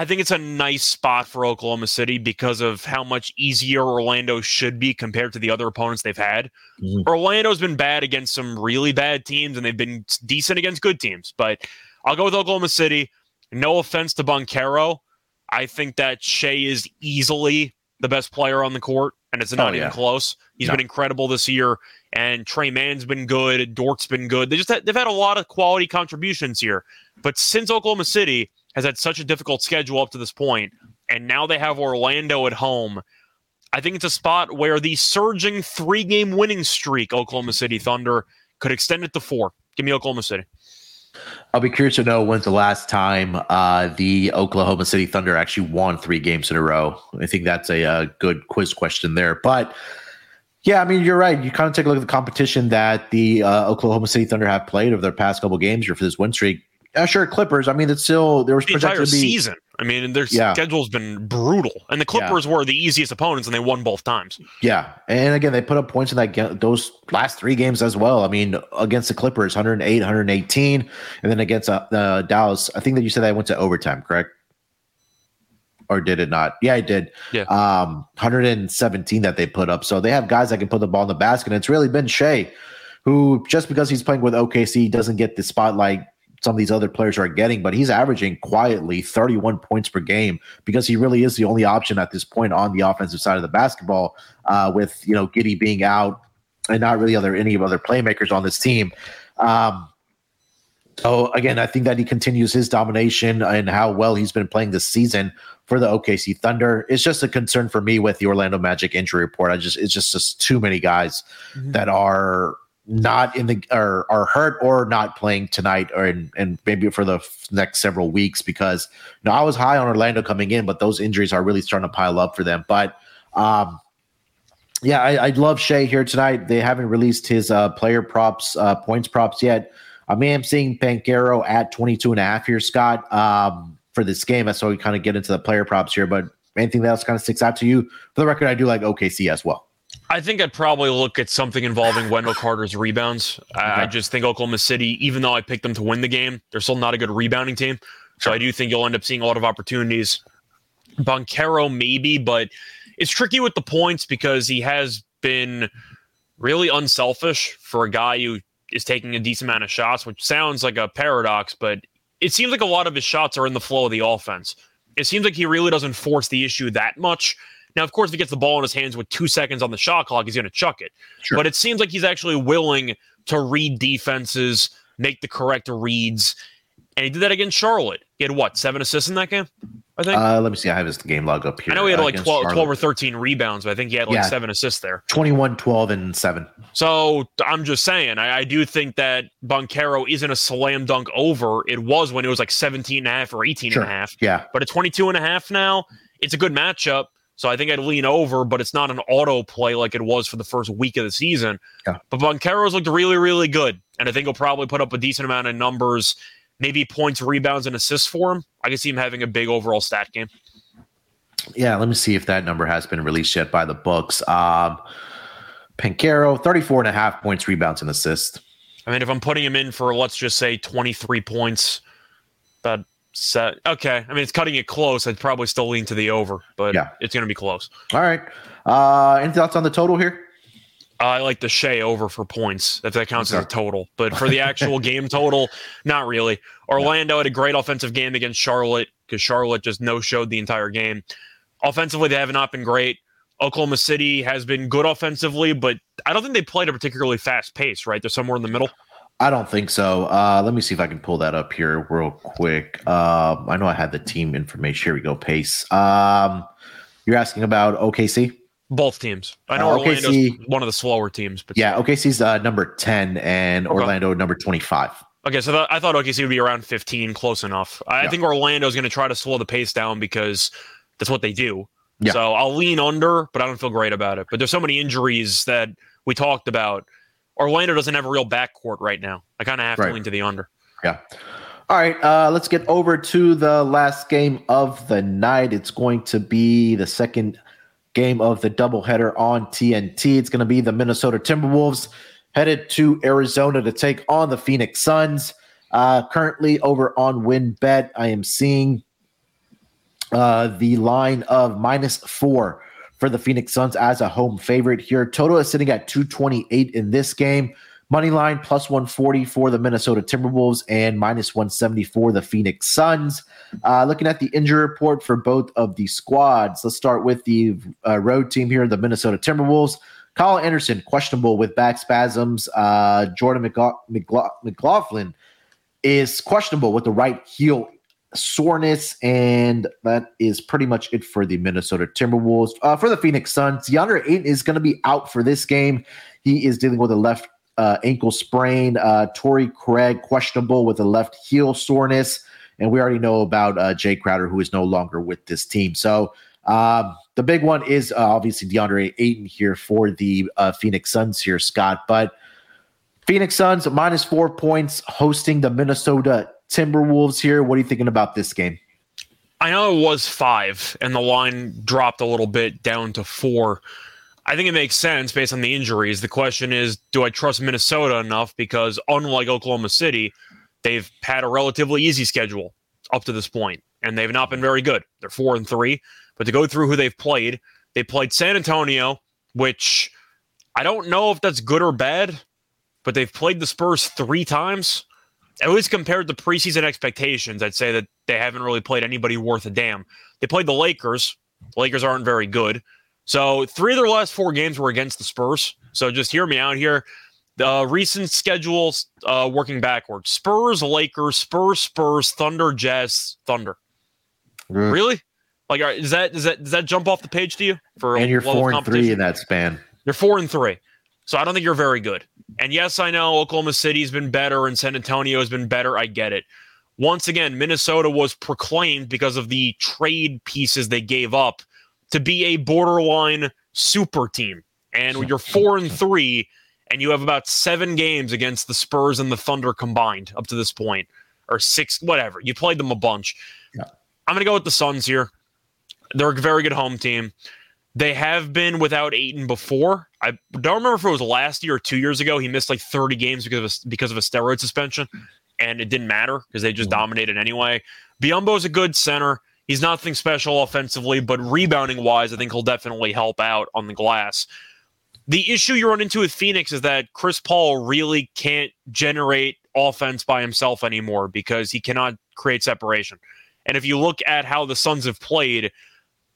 I think it's a nice spot for Oklahoma City because of how much easier Orlando should be compared to the other opponents they've had. Mm-hmm. Orlando's been bad against some really bad teams, and they've been decent against good teams. But I'll go with Oklahoma City. No offense to Banchero. I think that Shai is easily the best player on the court, and it's not oh, yeah. even close. He's no. been incredible this year, and Tre Mann's been good. Dort's been good. They just had, they've had a lot of quality contributions here. But since Oklahoma City, has had such a difficult schedule up to this point, and now they have Orlando at home. I think it's a spot where the surging three game winning streak, Oklahoma City Thunder, could extend it to four. Give me Oklahoma City.
I'll be curious to know when's the last time uh, the Oklahoma City Thunder actually won three games in a row. I think that's a, a good quiz question there. But yeah, I mean, you're right. You kind of take a look at the competition that the uh, Oklahoma City Thunder have played over their past couple games here for this win streak. Uh, sure, Clippers. I mean, it's still there was
the entire to be, season. I mean, their yeah. schedule's been brutal, and the Clippers yeah. were the easiest opponents, and they won both times.
Yeah, and again, they put up points in that those last three games as well. I mean, against the Clippers, 108, 118, and then against uh, uh, Dallas, I think that you said they went to overtime, correct? Or did it not? Yeah, I did.
Yeah.
Um, 117 that they put up. So they have guys that can put the ball in the basket. And it's really been Shai, who just because he's playing with OKC doesn't get the spotlight some of these other players are getting, but he's averaging quietly 31 points per game because he really is the only option at this point on the offensive side of the basketball. Uh, with you know Giddey being out and not really other any of other playmakers on this team. Um, so again, I think that he continues his domination and how well he's been playing this season for the OKC Thunder. It's just a concern for me with the Orlando Magic injury report. I just it's just just too many guys mm-hmm. that are not in the or are hurt or not playing tonight or in, and maybe for the f- next several weeks because you know, I was high on Orlando coming in, but those injuries are really starting to pile up for them. But um, yeah, I, I love Shai here tonight. They haven't released his uh, player props, uh, points props yet. I mean, I'm seeing Banchero at 22 and a half here, Scott, um, for this game. Why we kind of get into the player props here. But anything else kind of sticks out to you? For the record, I do like OKC as well.
I think I'd probably look at something involving Wendell Carter's rebounds. I, I just think Oklahoma City, even though I picked them to win the game, they're still not a good rebounding team. So I do think you'll end up seeing a lot of opportunities. Banchero, maybe, but it's tricky with the points because he has been really unselfish for a guy who is taking a decent amount of shots, which sounds like a paradox, but it seems like a lot of his shots are in the flow of the offense. It seems like he really doesn't force the issue that much. Now, of course, if he gets the ball in his hands with two seconds on the shot clock, he's going to chuck it.
Sure.
But it seems like he's actually willing to read defenses, make the correct reads. And he did that against Charlotte. He had what, seven assists in that game? I think.
Uh, let me see. I have his game log up here.
I know he had
uh,
like
against
12, 12 or 13 rebounds, but I think he had like
Yeah.
seven assists there.
21, 12, and 7.
So I'm just saying, I, I do think that Banchero isn't a slam dunk over. It was when it was like 17 and a half or 18
Sure.
and a half.
Yeah.
But at 22 and a half now, it's a good matchup. So I think I'd lean over, but it's not an auto play like it was for the first week of the season.
Yeah.
But Banchero's looked really, really good. And I think he'll probably put up a decent amount of numbers, maybe points, rebounds, and assists for him. I can see him having a big overall stat game.
Yeah, let me see if that number has been released yet by the books. Um, Banchero, 34 and a half points, rebounds, and assists.
I mean, if I'm putting him in for, let's just say, 23 points, but set. Okay. I mean, it's cutting it close. I'd probably still lean to the over, but
Yeah.
it's going to be close.
All right. Uh, any thoughts on the total here?
I like the Shai over for points, if that counts as a total. But for the actual game total, not really. Orlando had a great offensive game against Charlotte because Charlotte just no showed the entire game. Offensively, they have not been great. Oklahoma City has been good offensively, but I don't think they played a particularly fast pace, right? They're somewhere in the middle.
I don't think so. Uh, let me see if I can pull that up here real quick. Um, I know I had the team information. Here we go. Pace. Um, you're asking about OKC?
Both teams. I know
Uh,
Orlando's
OKC
one of the slower teams, but
Yeah, OKC's uh, number 10 and
Okay.
Orlando number 25.
Okay, so that, I thought OKC would be around 15, close enough. I
Yeah.
think Orlando's going to try to slow the pace down because that's what they do.
Yeah.
So I'll lean under, but I don't feel great about it. But there's so many injuries that we talked about. Orlando doesn't have a real backcourt right now. I kind of have
Right.
to lean to the under.
Yeah. All right. Uh, let's get over to the last game of the night. It's going to be the second game of the doubleheader on TNT. It's going to be the Minnesota Timberwolves headed to Arizona to take on the Phoenix Suns. Uh, currently over on WynnBET, I am seeing uh, the line of minus four for the Phoenix Suns as a home favorite here. Total is sitting at 228 in this game. Money line plus 140 for the Minnesota Timberwolves and minus 170 for the Phoenix Suns. Uh, looking at the injury report for both of the squads, let's start with the uh, road team here, the Minnesota Timberwolves. Kyle Anderson, questionable with back spasms. Uh, Jordan McLaugh- McLaugh- McLaughlin is questionable with the right heel soreness, and that is pretty much it for the Minnesota Timberwolves. Uh, for the Phoenix Suns, DeAndre Ayton is going to be out for this game. He is dealing with a left uh, ankle sprain. Uh, Torrey Craig questionable with a left heel soreness, and we already know about uh, Jay Crowder, who is no longer with this team. So um, the big one is uh, obviously DeAndre Ayton here for the uh, Phoenix Suns here, Scott. But Phoenix Suns minus four points hosting the Minnesota Timberwolves here. What are you thinking about this game?
I know it was five, and the line dropped a little bit down to four. I think it makes sense based on the injuries. The question is, do I trust Minnesota enough? Because unlike Oklahoma City, they've had a relatively easy schedule up to this point, and they've not been very good. They're four and three. But to go through who they've played, they played San Antonio, which I don't know if that's good or bad, but they've played the Spurs three times. At least compared to preseason expectations, I'd say that they haven't really played anybody worth a damn. They played the Lakers. The Lakers aren't very good. So three of their last four games were against the Spurs. So just hear me out here. The recent schedules uh, working backwards: Spurs, Lakers, Spurs, Spurs, Thunder, Jazz, Thunder. Really? Like, is that does that does that jump off the page to you for
And you're four and three in that span.
You're four and three. So I don't think you're very good. And yes, I know Oklahoma City's been better and San Antonio has been better. I get it. Once again, Minnesota was proclaimed because of the trade pieces they gave up to be a borderline super team. And when you're four and three, and you have about seven games against the Spurs and the Thunder combined up to this point, or six, whatever. You played them a bunch. Yeah. I'm going to go with the Suns here. They're a very good home team. They have been without Ayton before. I don't remember if it was last year or two years ago. He missed like 30 games because of a, because of a steroid suspension, and it didn't matter because they just mm-hmm. dominated anyway. is a good center. He's nothing special offensively, but rebounding wise, I think he'll definitely help out on the glass. The issue you run into with Phoenix is that Chris Paul really can't generate offense by himself anymore because he cannot create separation. And if you look at how the Suns have played,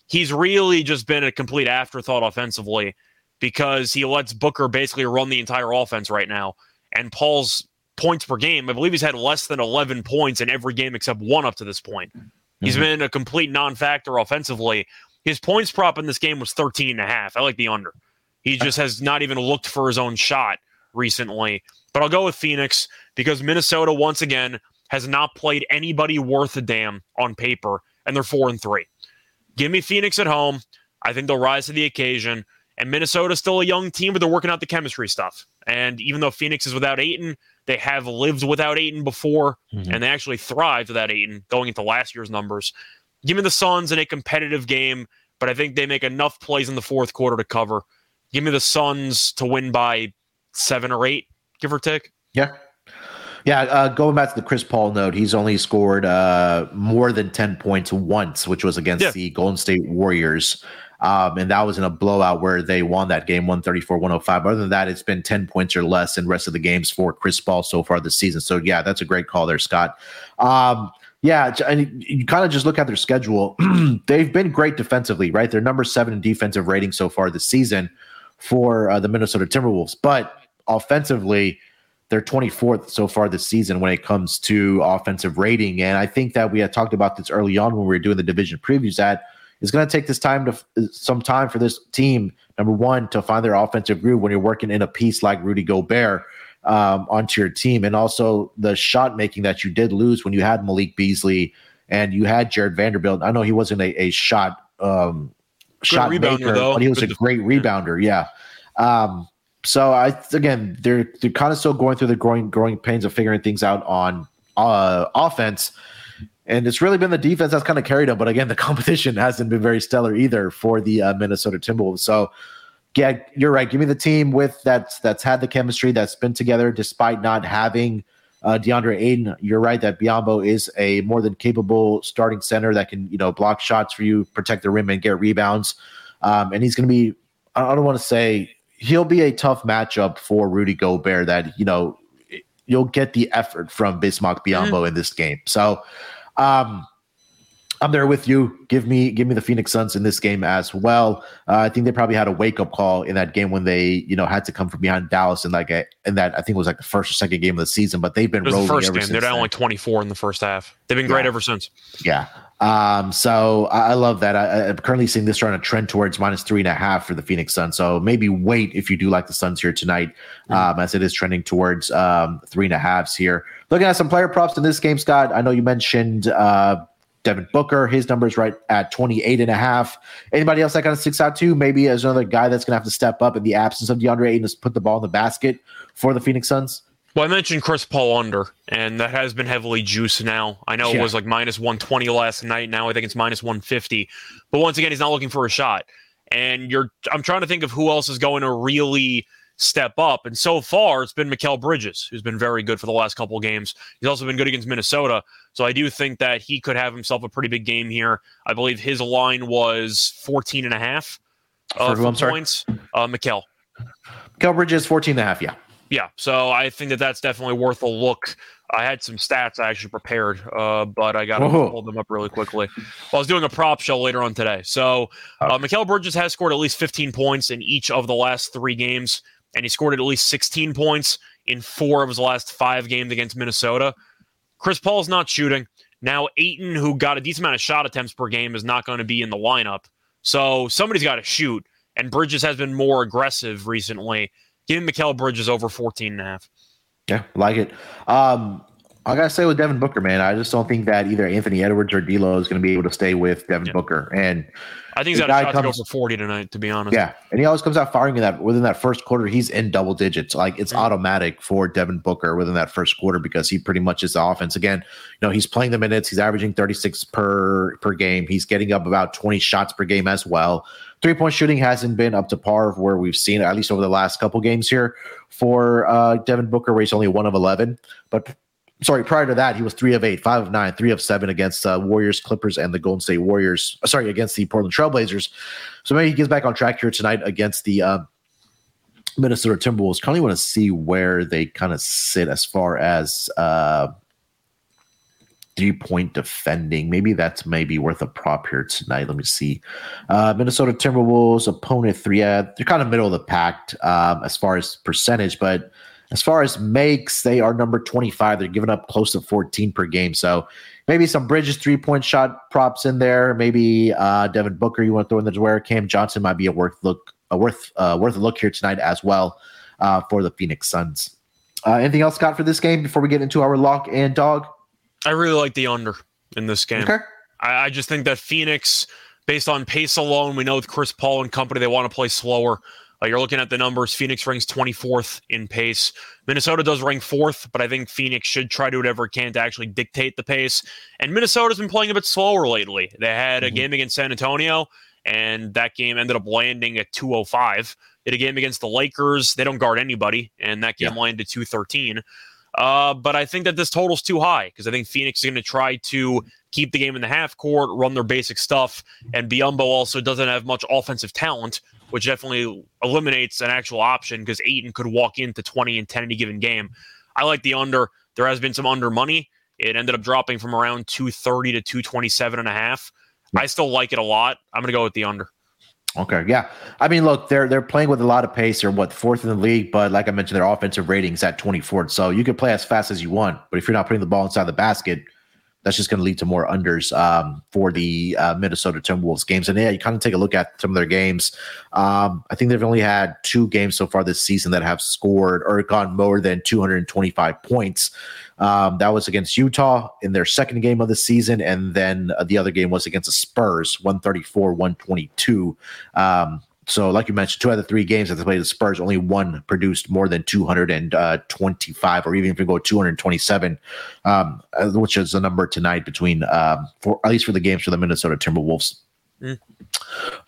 he's really just been a complete afterthought offensively because he lets Booker basically run the entire offense right now. And Paul's points per game, I believe he's had less than 11 points in every game except one up to this point. Mm-hmm. He's been a complete non factor offensively. His points prop in this game was 13 and a half. I like the under. He just has not even looked for his own shot recently. But I'll go with Phoenix because Minnesota, once again, has not played anybody worth a damn on paper, and they're four and three. Give me Phoenix at home. I think they'll rise to the occasion. And Minnesota's still a young team, but they're working out the chemistry stuff. And even though Phoenix is without Ayton, they have lived without Ayton before, mm-hmm. and they actually thrived without Ayton going into last year's numbers. Give me the Suns in a competitive game, but I think they make enough plays in the fourth quarter to cover. Give me the Suns to win by seven or eight, give or take.
Yeah, yeah, uh, going back to the Chris Paul note, he's only scored uh, more than 10 points once, which was against yeah. the Golden State Warriors. Um, and that was in a blowout where they won that game 134 105. Other than that, it's been 10 points or less in rest of the games for Chris Paul so far this season. So, yeah, that's a great call there, Scott. Um, yeah, and you kind of just look at their schedule. They've been great defensively, right? They're number seven in defensive rating so far this season for uh, the Minnesota Timberwolves. But offensively, they're 24th so far this season when it comes to offensive rating. And I think that we had talked about this early on when we were doing the division previews that it's going to take this time to some time for this team, number one, to find their offensive groove when you're working in a piece like Rudy Gobert um, onto your team. And also the shot making that you did lose when you had Malik Beasley and you had Jarred Vanderbilt. I know he wasn't a, a shot um, shot maker, though. but he was Good a great rebounder. Yeah. Um, so I again they're they're kind of still going through the growing growing pains of figuring things out on uh, offense. And it's really been the defense that's kind of carried them. But again, the competition hasn't been very stellar either for the uh, Minnesota Timberwolves. So, yeah, you're right. Give me the team with that's that's had the chemistry that's been together despite not having uh, DeAndre Ayton. You're right that Biyombo is a more than capable starting center that can you know block shots for you, protect the rim, and get rebounds. Um, and he's going to be. I don't want to say he'll be a tough matchup for Rudy Gobert. That you know you'll get the effort from Bismack Biyombo mm-hmm. in this game. So, um, I'm there with you. Give me give me the Phoenix Suns in this game as well. Uh, I think they probably had a wake up call in that game when they you know had to come from behind Dallas in like a, in that I think it was like the first or second game of the season. But they've been rolling the first game.
They're down like 24 in the first half. They've been great
yeah.
ever since.
Yeah. Um, so I, I love that. I, am currently seeing this trying to trend towards minus three and a half for the Phoenix Suns. So maybe wait if you do like the Suns here tonight, mm-hmm. um, as it is trending towards um, three and a halves here. Looking at some player props in this game, Scott. I know you mentioned uh, Devin Booker. His numbers right at 28 and a half. Anybody else that kind of sticks out to maybe as another guy that's going to have to step up in the absence of DeAndre Ayton to put the ball in the basket for the Phoenix Suns?
Well, I mentioned Chris Paul under, and that has been heavily juiced now. I know yeah. it was like minus 120 last night. Now I think it's minus 150. But once again, he's not looking for a shot. And you're I'm trying to think of who else is going to really step up. And so far, it's been Mikal Bridges, who's been very good for the last couple games. He's also been good against Minnesota. So I do think that he could have himself a pretty big game here. I believe his line was 14 and a half uh, for, points. Uh, Mikal.
Mikal Bridges, 14 and a half, yeah
yeah, so I think that that's definitely worth a look. I had some stats I actually prepared, uh, but I got to pull them up really quickly. Well, I was doing a prop show later on today. So, uh, Mikal Bridges has scored at least 15 points in each of the last three games, and he scored at least 16 points in four of his last five games against Minnesota. Chris Paul's not shooting. Now, Ayton, who got a decent amount of shot attempts per game, is not going to be in the lineup. So, somebody's got to shoot, and Bridges has been more aggressive recently Give me Mikal Bridges over 14 and a half.
Yeah, like it. Um, I gotta say with Devin Booker, man, I just don't think that either Anthony Edwards or D'Lo is going to be able to stay with Devin yeah. Booker. And
I think he's got a shot comes, to go for forty tonight. To be honest,
yeah, and he always comes out firing in that within that first quarter. He's in double digits, like it's mm-hmm. automatic for Devin Booker within that first quarter because he pretty much is the offense. Again, you know, he's playing the minutes. He's averaging thirty six per per game. He's getting up about twenty shots per game as well. Three point shooting hasn't been up to par of where we've seen at least over the last couple games here for uh, Devin Booker, where he's only one of eleven. But sorry, prior to that, he was three of eight, five of nine, three of seven against uh, Warriors, Clippers, and the Golden State Warriors. Uh, sorry, against the Portland Trailblazers. So maybe he gets back on track here tonight against the uh, Minnesota Timberwolves. Kind of want to see where they kind of sit as far as uh, three point defending. Maybe that's maybe worth a prop here tonight. Let me see. Uh, Minnesota Timberwolves opponent three. Uh, they're kind of middle of the pack um, as far as percentage, but as far as makes, they are number 25. They're giving up close to 14 per game. So maybe some Bridges three point shot props in there. Maybe uh, Devin Booker you want to throw in the drawer. Cam Johnson might be a worth look, a worth uh, worth a look here tonight as well uh, for the Phoenix Suns. Uh, anything else, Scott, for this game before we get into our lock and dog?
I really like the under in this game. Okay. I, I just think that Phoenix, based on pace alone, we know with Chris Paul and company, they want to play slower. Uh, you're looking at the numbers. Phoenix ranks 24th in pace. Minnesota does rank fourth, but I think Phoenix should try to do whatever it can to actually dictate the pace. And Minnesota's been playing a bit slower lately. They had mm-hmm. a game against San Antonio, and that game ended up landing at 205. Did a game against the Lakers. They don't guard anybody, and that game yeah. landed 213. Uh, but I think that this total's too high because I think Phoenix is going to try to keep the game in the half court, run their basic stuff, and Biyombo also doesn't have much offensive talent, which definitely eliminates an actual option because Ayton could walk into 20 and 10 in a given game. I like the under. There has been some under money. It ended up dropping from around 230 to 227 and a half. I still like it a lot. I'm going to go with the under.
Okay, yeah. I mean, look, they're they're playing with a lot of pace. They're what fourth in the league, but like I mentioned, their offensive ratings at 24. So you can play as fast as you want, but if you're not putting the ball inside the basket, that's just going to lead to more unders um, for the uh, Minnesota Timberwolves games. And yeah, you kind of take a look at some of their games. Um, I think they've only had two games so far this season that have scored or gone more than 225 points. Um, that was against Utah in their second game of the season, and then uh, the other game was against the Spurs, 134, 122. Um, so, like you mentioned, two out of three games that they played the Spurs, only one produced more than 225, or even if you go 227, um, uh, which is the number tonight between, um, for at least for the games for the Minnesota Timberwolves. Mm.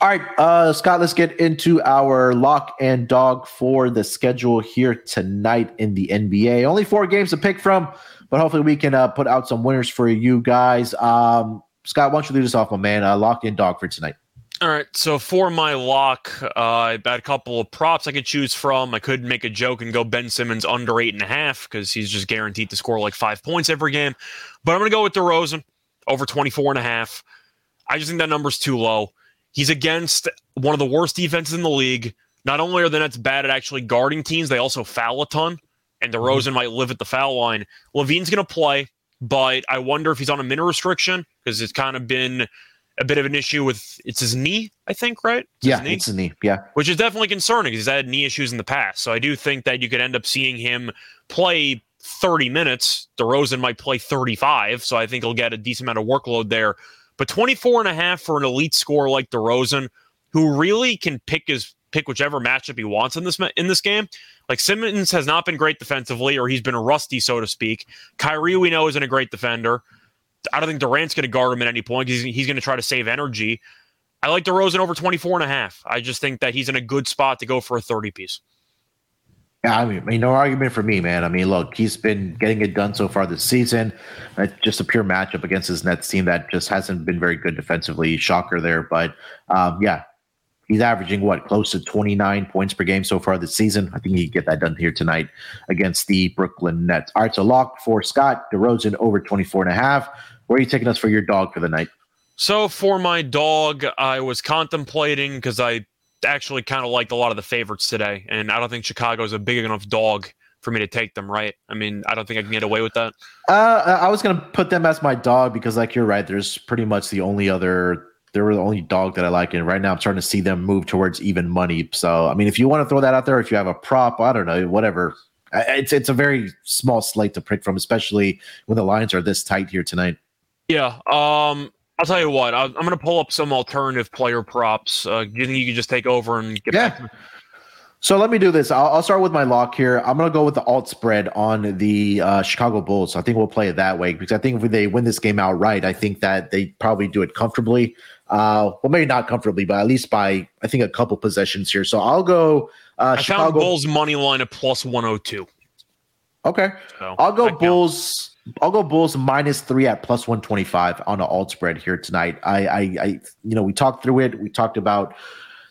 All right, uh, Scott, let's get into our lock and dog for the schedule here tonight in the NBA. Only four games to pick from, but hopefully we can uh, put out some winners for you guys. Um, Scott, why don't you lead us off, my man? Uh, lock and dog for tonight.
All right. So for my lock, uh, I had a couple of props I could choose from. I could make a joke and go Ben Simmons under eight and a half because he's just guaranteed to score like five points every game. But I'm going to go with DeRozan over 24 and a half. I just think that number's too low. He's against one of the worst defenses in the league. Not only are the Nets bad at actually guarding teams, they also foul a ton. And DeRozan mm-hmm. might live at the foul line. LaVine's going to play, but I wonder if he's on a minute restriction because it's kind of been a bit of an issue with it's his knee, I think, right?
It's yeah, knee, it's his knee. Yeah,
which is definitely concerning because he's had knee issues in the past. So I do think that you could end up seeing him play 30 minutes. DeRozan might play 35, so I think he'll get a decent amount of workload there. But 24 and a half for an elite scorer like DeRozan, who really can pick his pick whichever matchup he wants in this in this game. Like Simmons has not been great defensively, or he's been rusty, so to speak. Kyrie, we know, isn't a great defender. I don't think Durant's going to guard him at any point because he's, he's going to try to save energy. I like DeRozan over 24 and a half. I just think that he's in a good spot to go for a 30 piece.
Yeah, I mean, no argument for me, man. I mean, look, he's been getting it done so far this season. It's just a pure matchup against his Nets team that just hasn't been very good defensively. Shocker there, but um, yeah, he's averaging what close to 29 points per game so far this season. I think he can get that done here tonight against the Brooklyn Nets. All right, so lock for Scott DeRozan over 24 and a half. Where are you taking us for your dog for the night?
So for my dog, I was contemplating because I actually kind of liked a lot of the favorites today, and I don't think Chicago is a big enough dog for me to take them. Right? I mean, I don't think I can get away with that.
Uh, I was gonna put them as my dog because, like, you're right. There's pretty much the only other they were the only dog that I like. And right now I'm starting to see them move towards even money. So, I mean, if you want to throw that out there, if you have a prop, I don't know, whatever. It's it's a very small slate to pick from, especially when the lines are this tight here tonight.
Yeah. Um, I'll tell you what. I'm, going to pull up some alternative player props. Uh, do you think you can just take over and get
yeah. back? So let me do this. I'll, I'll, start with my lock here. I'm going to go with the alt spread on the uh, Chicago Bulls. I think we'll play it that way because I think if they win this game outright, I think that they probably do it comfortably. Uh, well, maybe not comfortably, but at least by I think a couple possessions here. So I'll go. Uh,
I Chicago. found Bulls money line at plus 102.
Okay, so, I'll go Bulls. I'll go Bulls minus three at plus 125 on the alt spread here tonight. I, I, I, you know, we talked through it. We talked about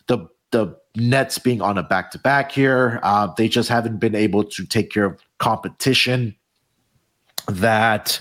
the the Nets being on a back to back here. Uh, they just haven't been able to take care of competition that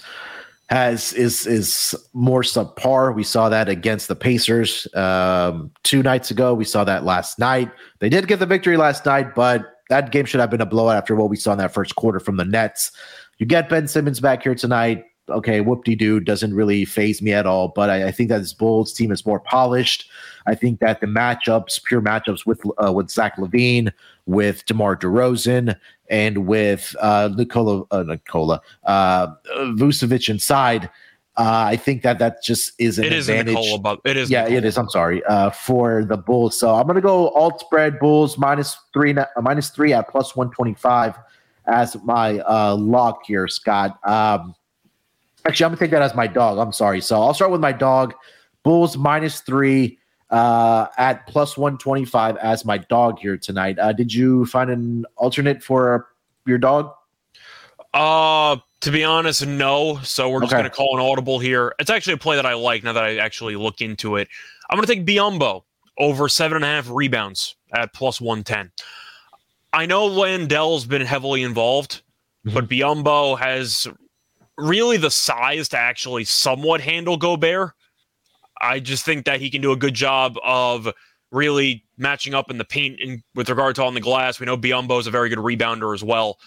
has is is more subpar. We saw that against the Pacers um, two nights ago. We saw that last night. They did get the victory last night, but that game should have been a blowout after what we saw in that first quarter from the Nets. You get Ben Simmons back here tonight okay, whoop de doo doesn't really phase me at all. But I, I, think that this Bulls team is more polished. I think that the matchups, pure matchups with uh, with Zach LaVine, with DeMar DeRozan, and with uh, Nikola uh, Nikola uh, Vucevic inside. Uh, I think that that just is an
it
advantage.
Is Nikola, it is.
Yeah, Nikola. it is. I'm sorry uh, for the Bulls. So I'm going to go alt spread Bulls minus three, uh, minus three at plus one twenty five as my uh, lock here, Scott. Um, Actually, I'm gonna take that as my dog. I'm sorry. So I'll start with my dog. Bulls minus three uh, at plus 125 as my dog here tonight. Uh, did you find an alternate for your dog?
Uh, to be honest, no. So we're just okay. going to call an audible here. It's actually a play that I like now that I actually look into it. I'm going to take Biyombo over seven and a half rebounds at plus 110. I know Landale's been heavily involved, mm-hmm. but Biyombo has really the size to actually somewhat handle Gobert. I just think that he can do a good job of really matching up in the paint in, with regard to on the glass. We know Biyombo is a very good rebounder as well.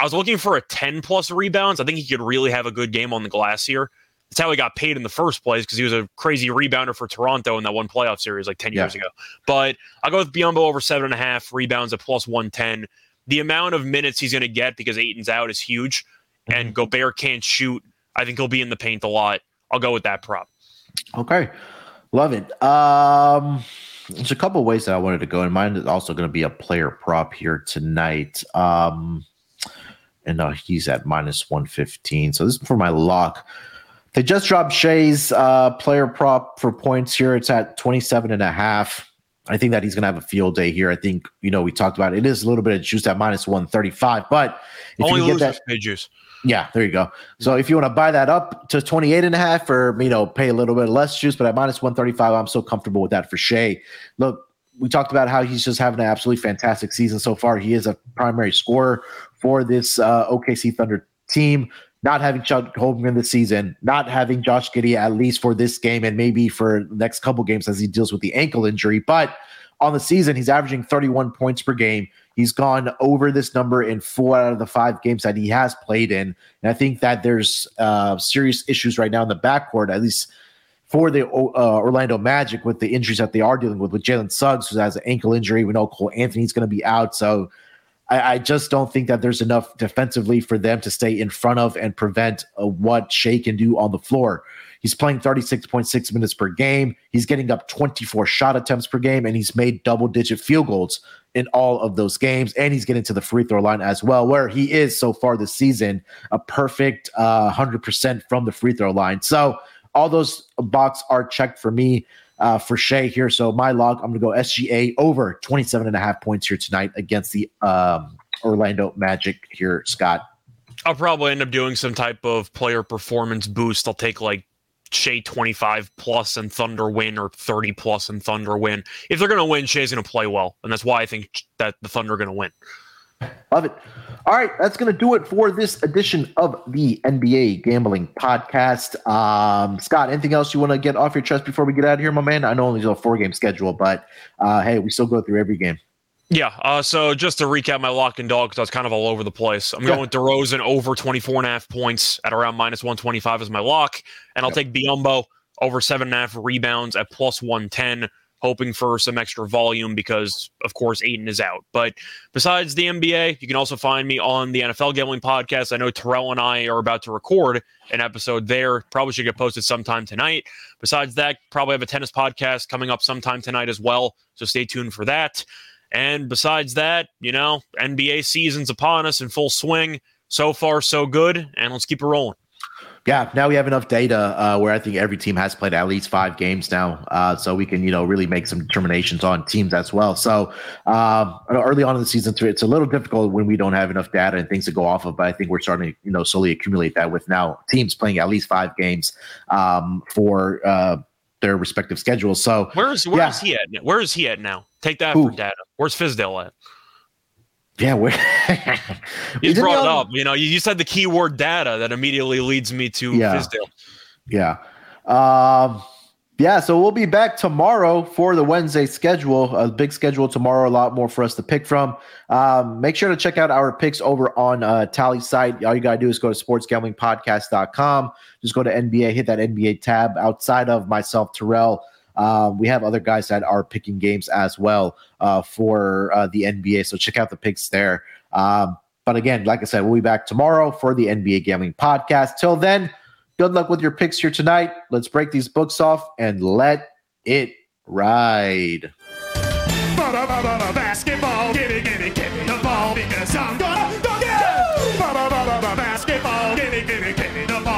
I was looking for a 10 plus rebounds. I think he could really have a good game on the glass here. That's how he got paid in the first place because he was a crazy rebounder for Toronto in that one playoff series like 10 yeah. years ago. But I'll go with Biyombo over seven and a half rebounds at plus 110. The amount of minutes he's going to get because Ayton's out is huge and mm-hmm. Gobert can't shoot, I think he'll be in the paint a lot. I'll go with that prop.
Okay. Love it. Um, there's a couple ways that I wanted to go, and mine is also going to be a player prop here tonight. Um, and uh, he's at minus 115. So this is for my lock. They just dropped Shai's uh, player prop for points here. It's at 27 and a half. I think that he's going to have a field day here. I think, you know, we talked about it. It is a little bit of juice at minus 135, but
if Only you get that juice.
Yeah, there you go. So if you want to buy that up to 28 and a half or, you know, pay a little bit less juice, but at minus 135, I'm so comfortable with that for Shai. Look, we talked about how he's just having an absolutely fantastic season so far. He is a primary scorer for this uh, OKC Thunder team. Not having Chet Holmgren this season, not having Josh Giddey at least for this game and maybe for the next couple games as he deals with the ankle injury. But on the season, he's averaging 31 points per game. He's gone over this number in four out of the five games that he has played in. And I think that there's uh, serious issues right now in the backcourt, at least for the uh, Orlando Magic with the injuries that they are dealing with, with Jalen Suggs, who has an ankle injury. We know Cole Anthony's going to be out. So I, I, just don't think that there's enough defensively for them to stay in front of and prevent uh, what Shai can do on the floor. He's playing 36.6 minutes per game. He's getting up 24 shot attempts per game, and he's made double digit field goals in all of those games. And he's getting to the free throw line as well, where he is so far this season a perfect uh, 100% from the free throw line. So all those box are checked for me. Uh, for Shai here. So my log, I'm going to go SGA over 27 and a half points here tonight against the um, Orlando Magic here, Scott.
I'll probably end up doing some type of player performance boost. I'll take like Shai 25 plus and Thunder win or 30 plus and Thunder win. If they're going to win, Shai's going to play well. And that's why I think that the Thunder are going to win.
Love it. All right, that's going to do it for this edition of the NBA Gambling Podcast. Um, Scott, anything else you want to get off your chest before we get out of here, my man? I know only a four game schedule, but uh, hey, we still go through every game.
Yeah. Uh, so just to recap my lock and dog, because I was kind of all over the place. I'm yeah. going with DeRozan over 24 and a half points at around minus 125 as my lock. And I'll yeah. take Biyombo over seven and a half rebounds at plus 110 hoping for some extra volume because, of course, Ayton is out. But besides the NBA, you can also find me on the NFL Gambling Podcast. I know Terrell and I are about to record an episode there. Probably should get posted sometime tonight. Besides that, probably have a tennis podcast coming up sometime tonight as well. So stay tuned for that. And besides that, you know, NBA season's upon us in full swing. So far, so good. And let's keep it rolling
yeah, now we have enough data uh, where I think every team has played at least five games now, uh, so we can you know really make some determinations on teams as well. So uh, early on in the season, it's a little difficult when we don't have enough data and things to go off of. But I think we're starting to you know slowly accumulate that with now teams playing at least five games um, for uh, their respective schedules. So
where's where yeah. is he at? Where is he at now? Take that Ooh. for data. Where's Fizdale at?
Yeah, we're
you brought it up. You know, you, you said the keyword data that immediately leads me to
yeah. Fizdale. Yeah. Um, yeah, so we'll be back tomorrow for the Wednesday schedule. A big schedule tomorrow, a lot more for us to pick from. Um, make sure to check out our picks over on uh, Tally site. All you got to do is go to sportsgamblingpodcast.com. Just go to NBA, hit that NBA tab. Outside of myself, Terrell, uh, we have other guys that are picking games as well uh, for uh, the NBA. So check out the picks there. Um, but again, like I said, we'll be back tomorrow for the NBA Gambling Podcast. Till then, good luck with your picks here tonight. Let's break these books off and let it ride.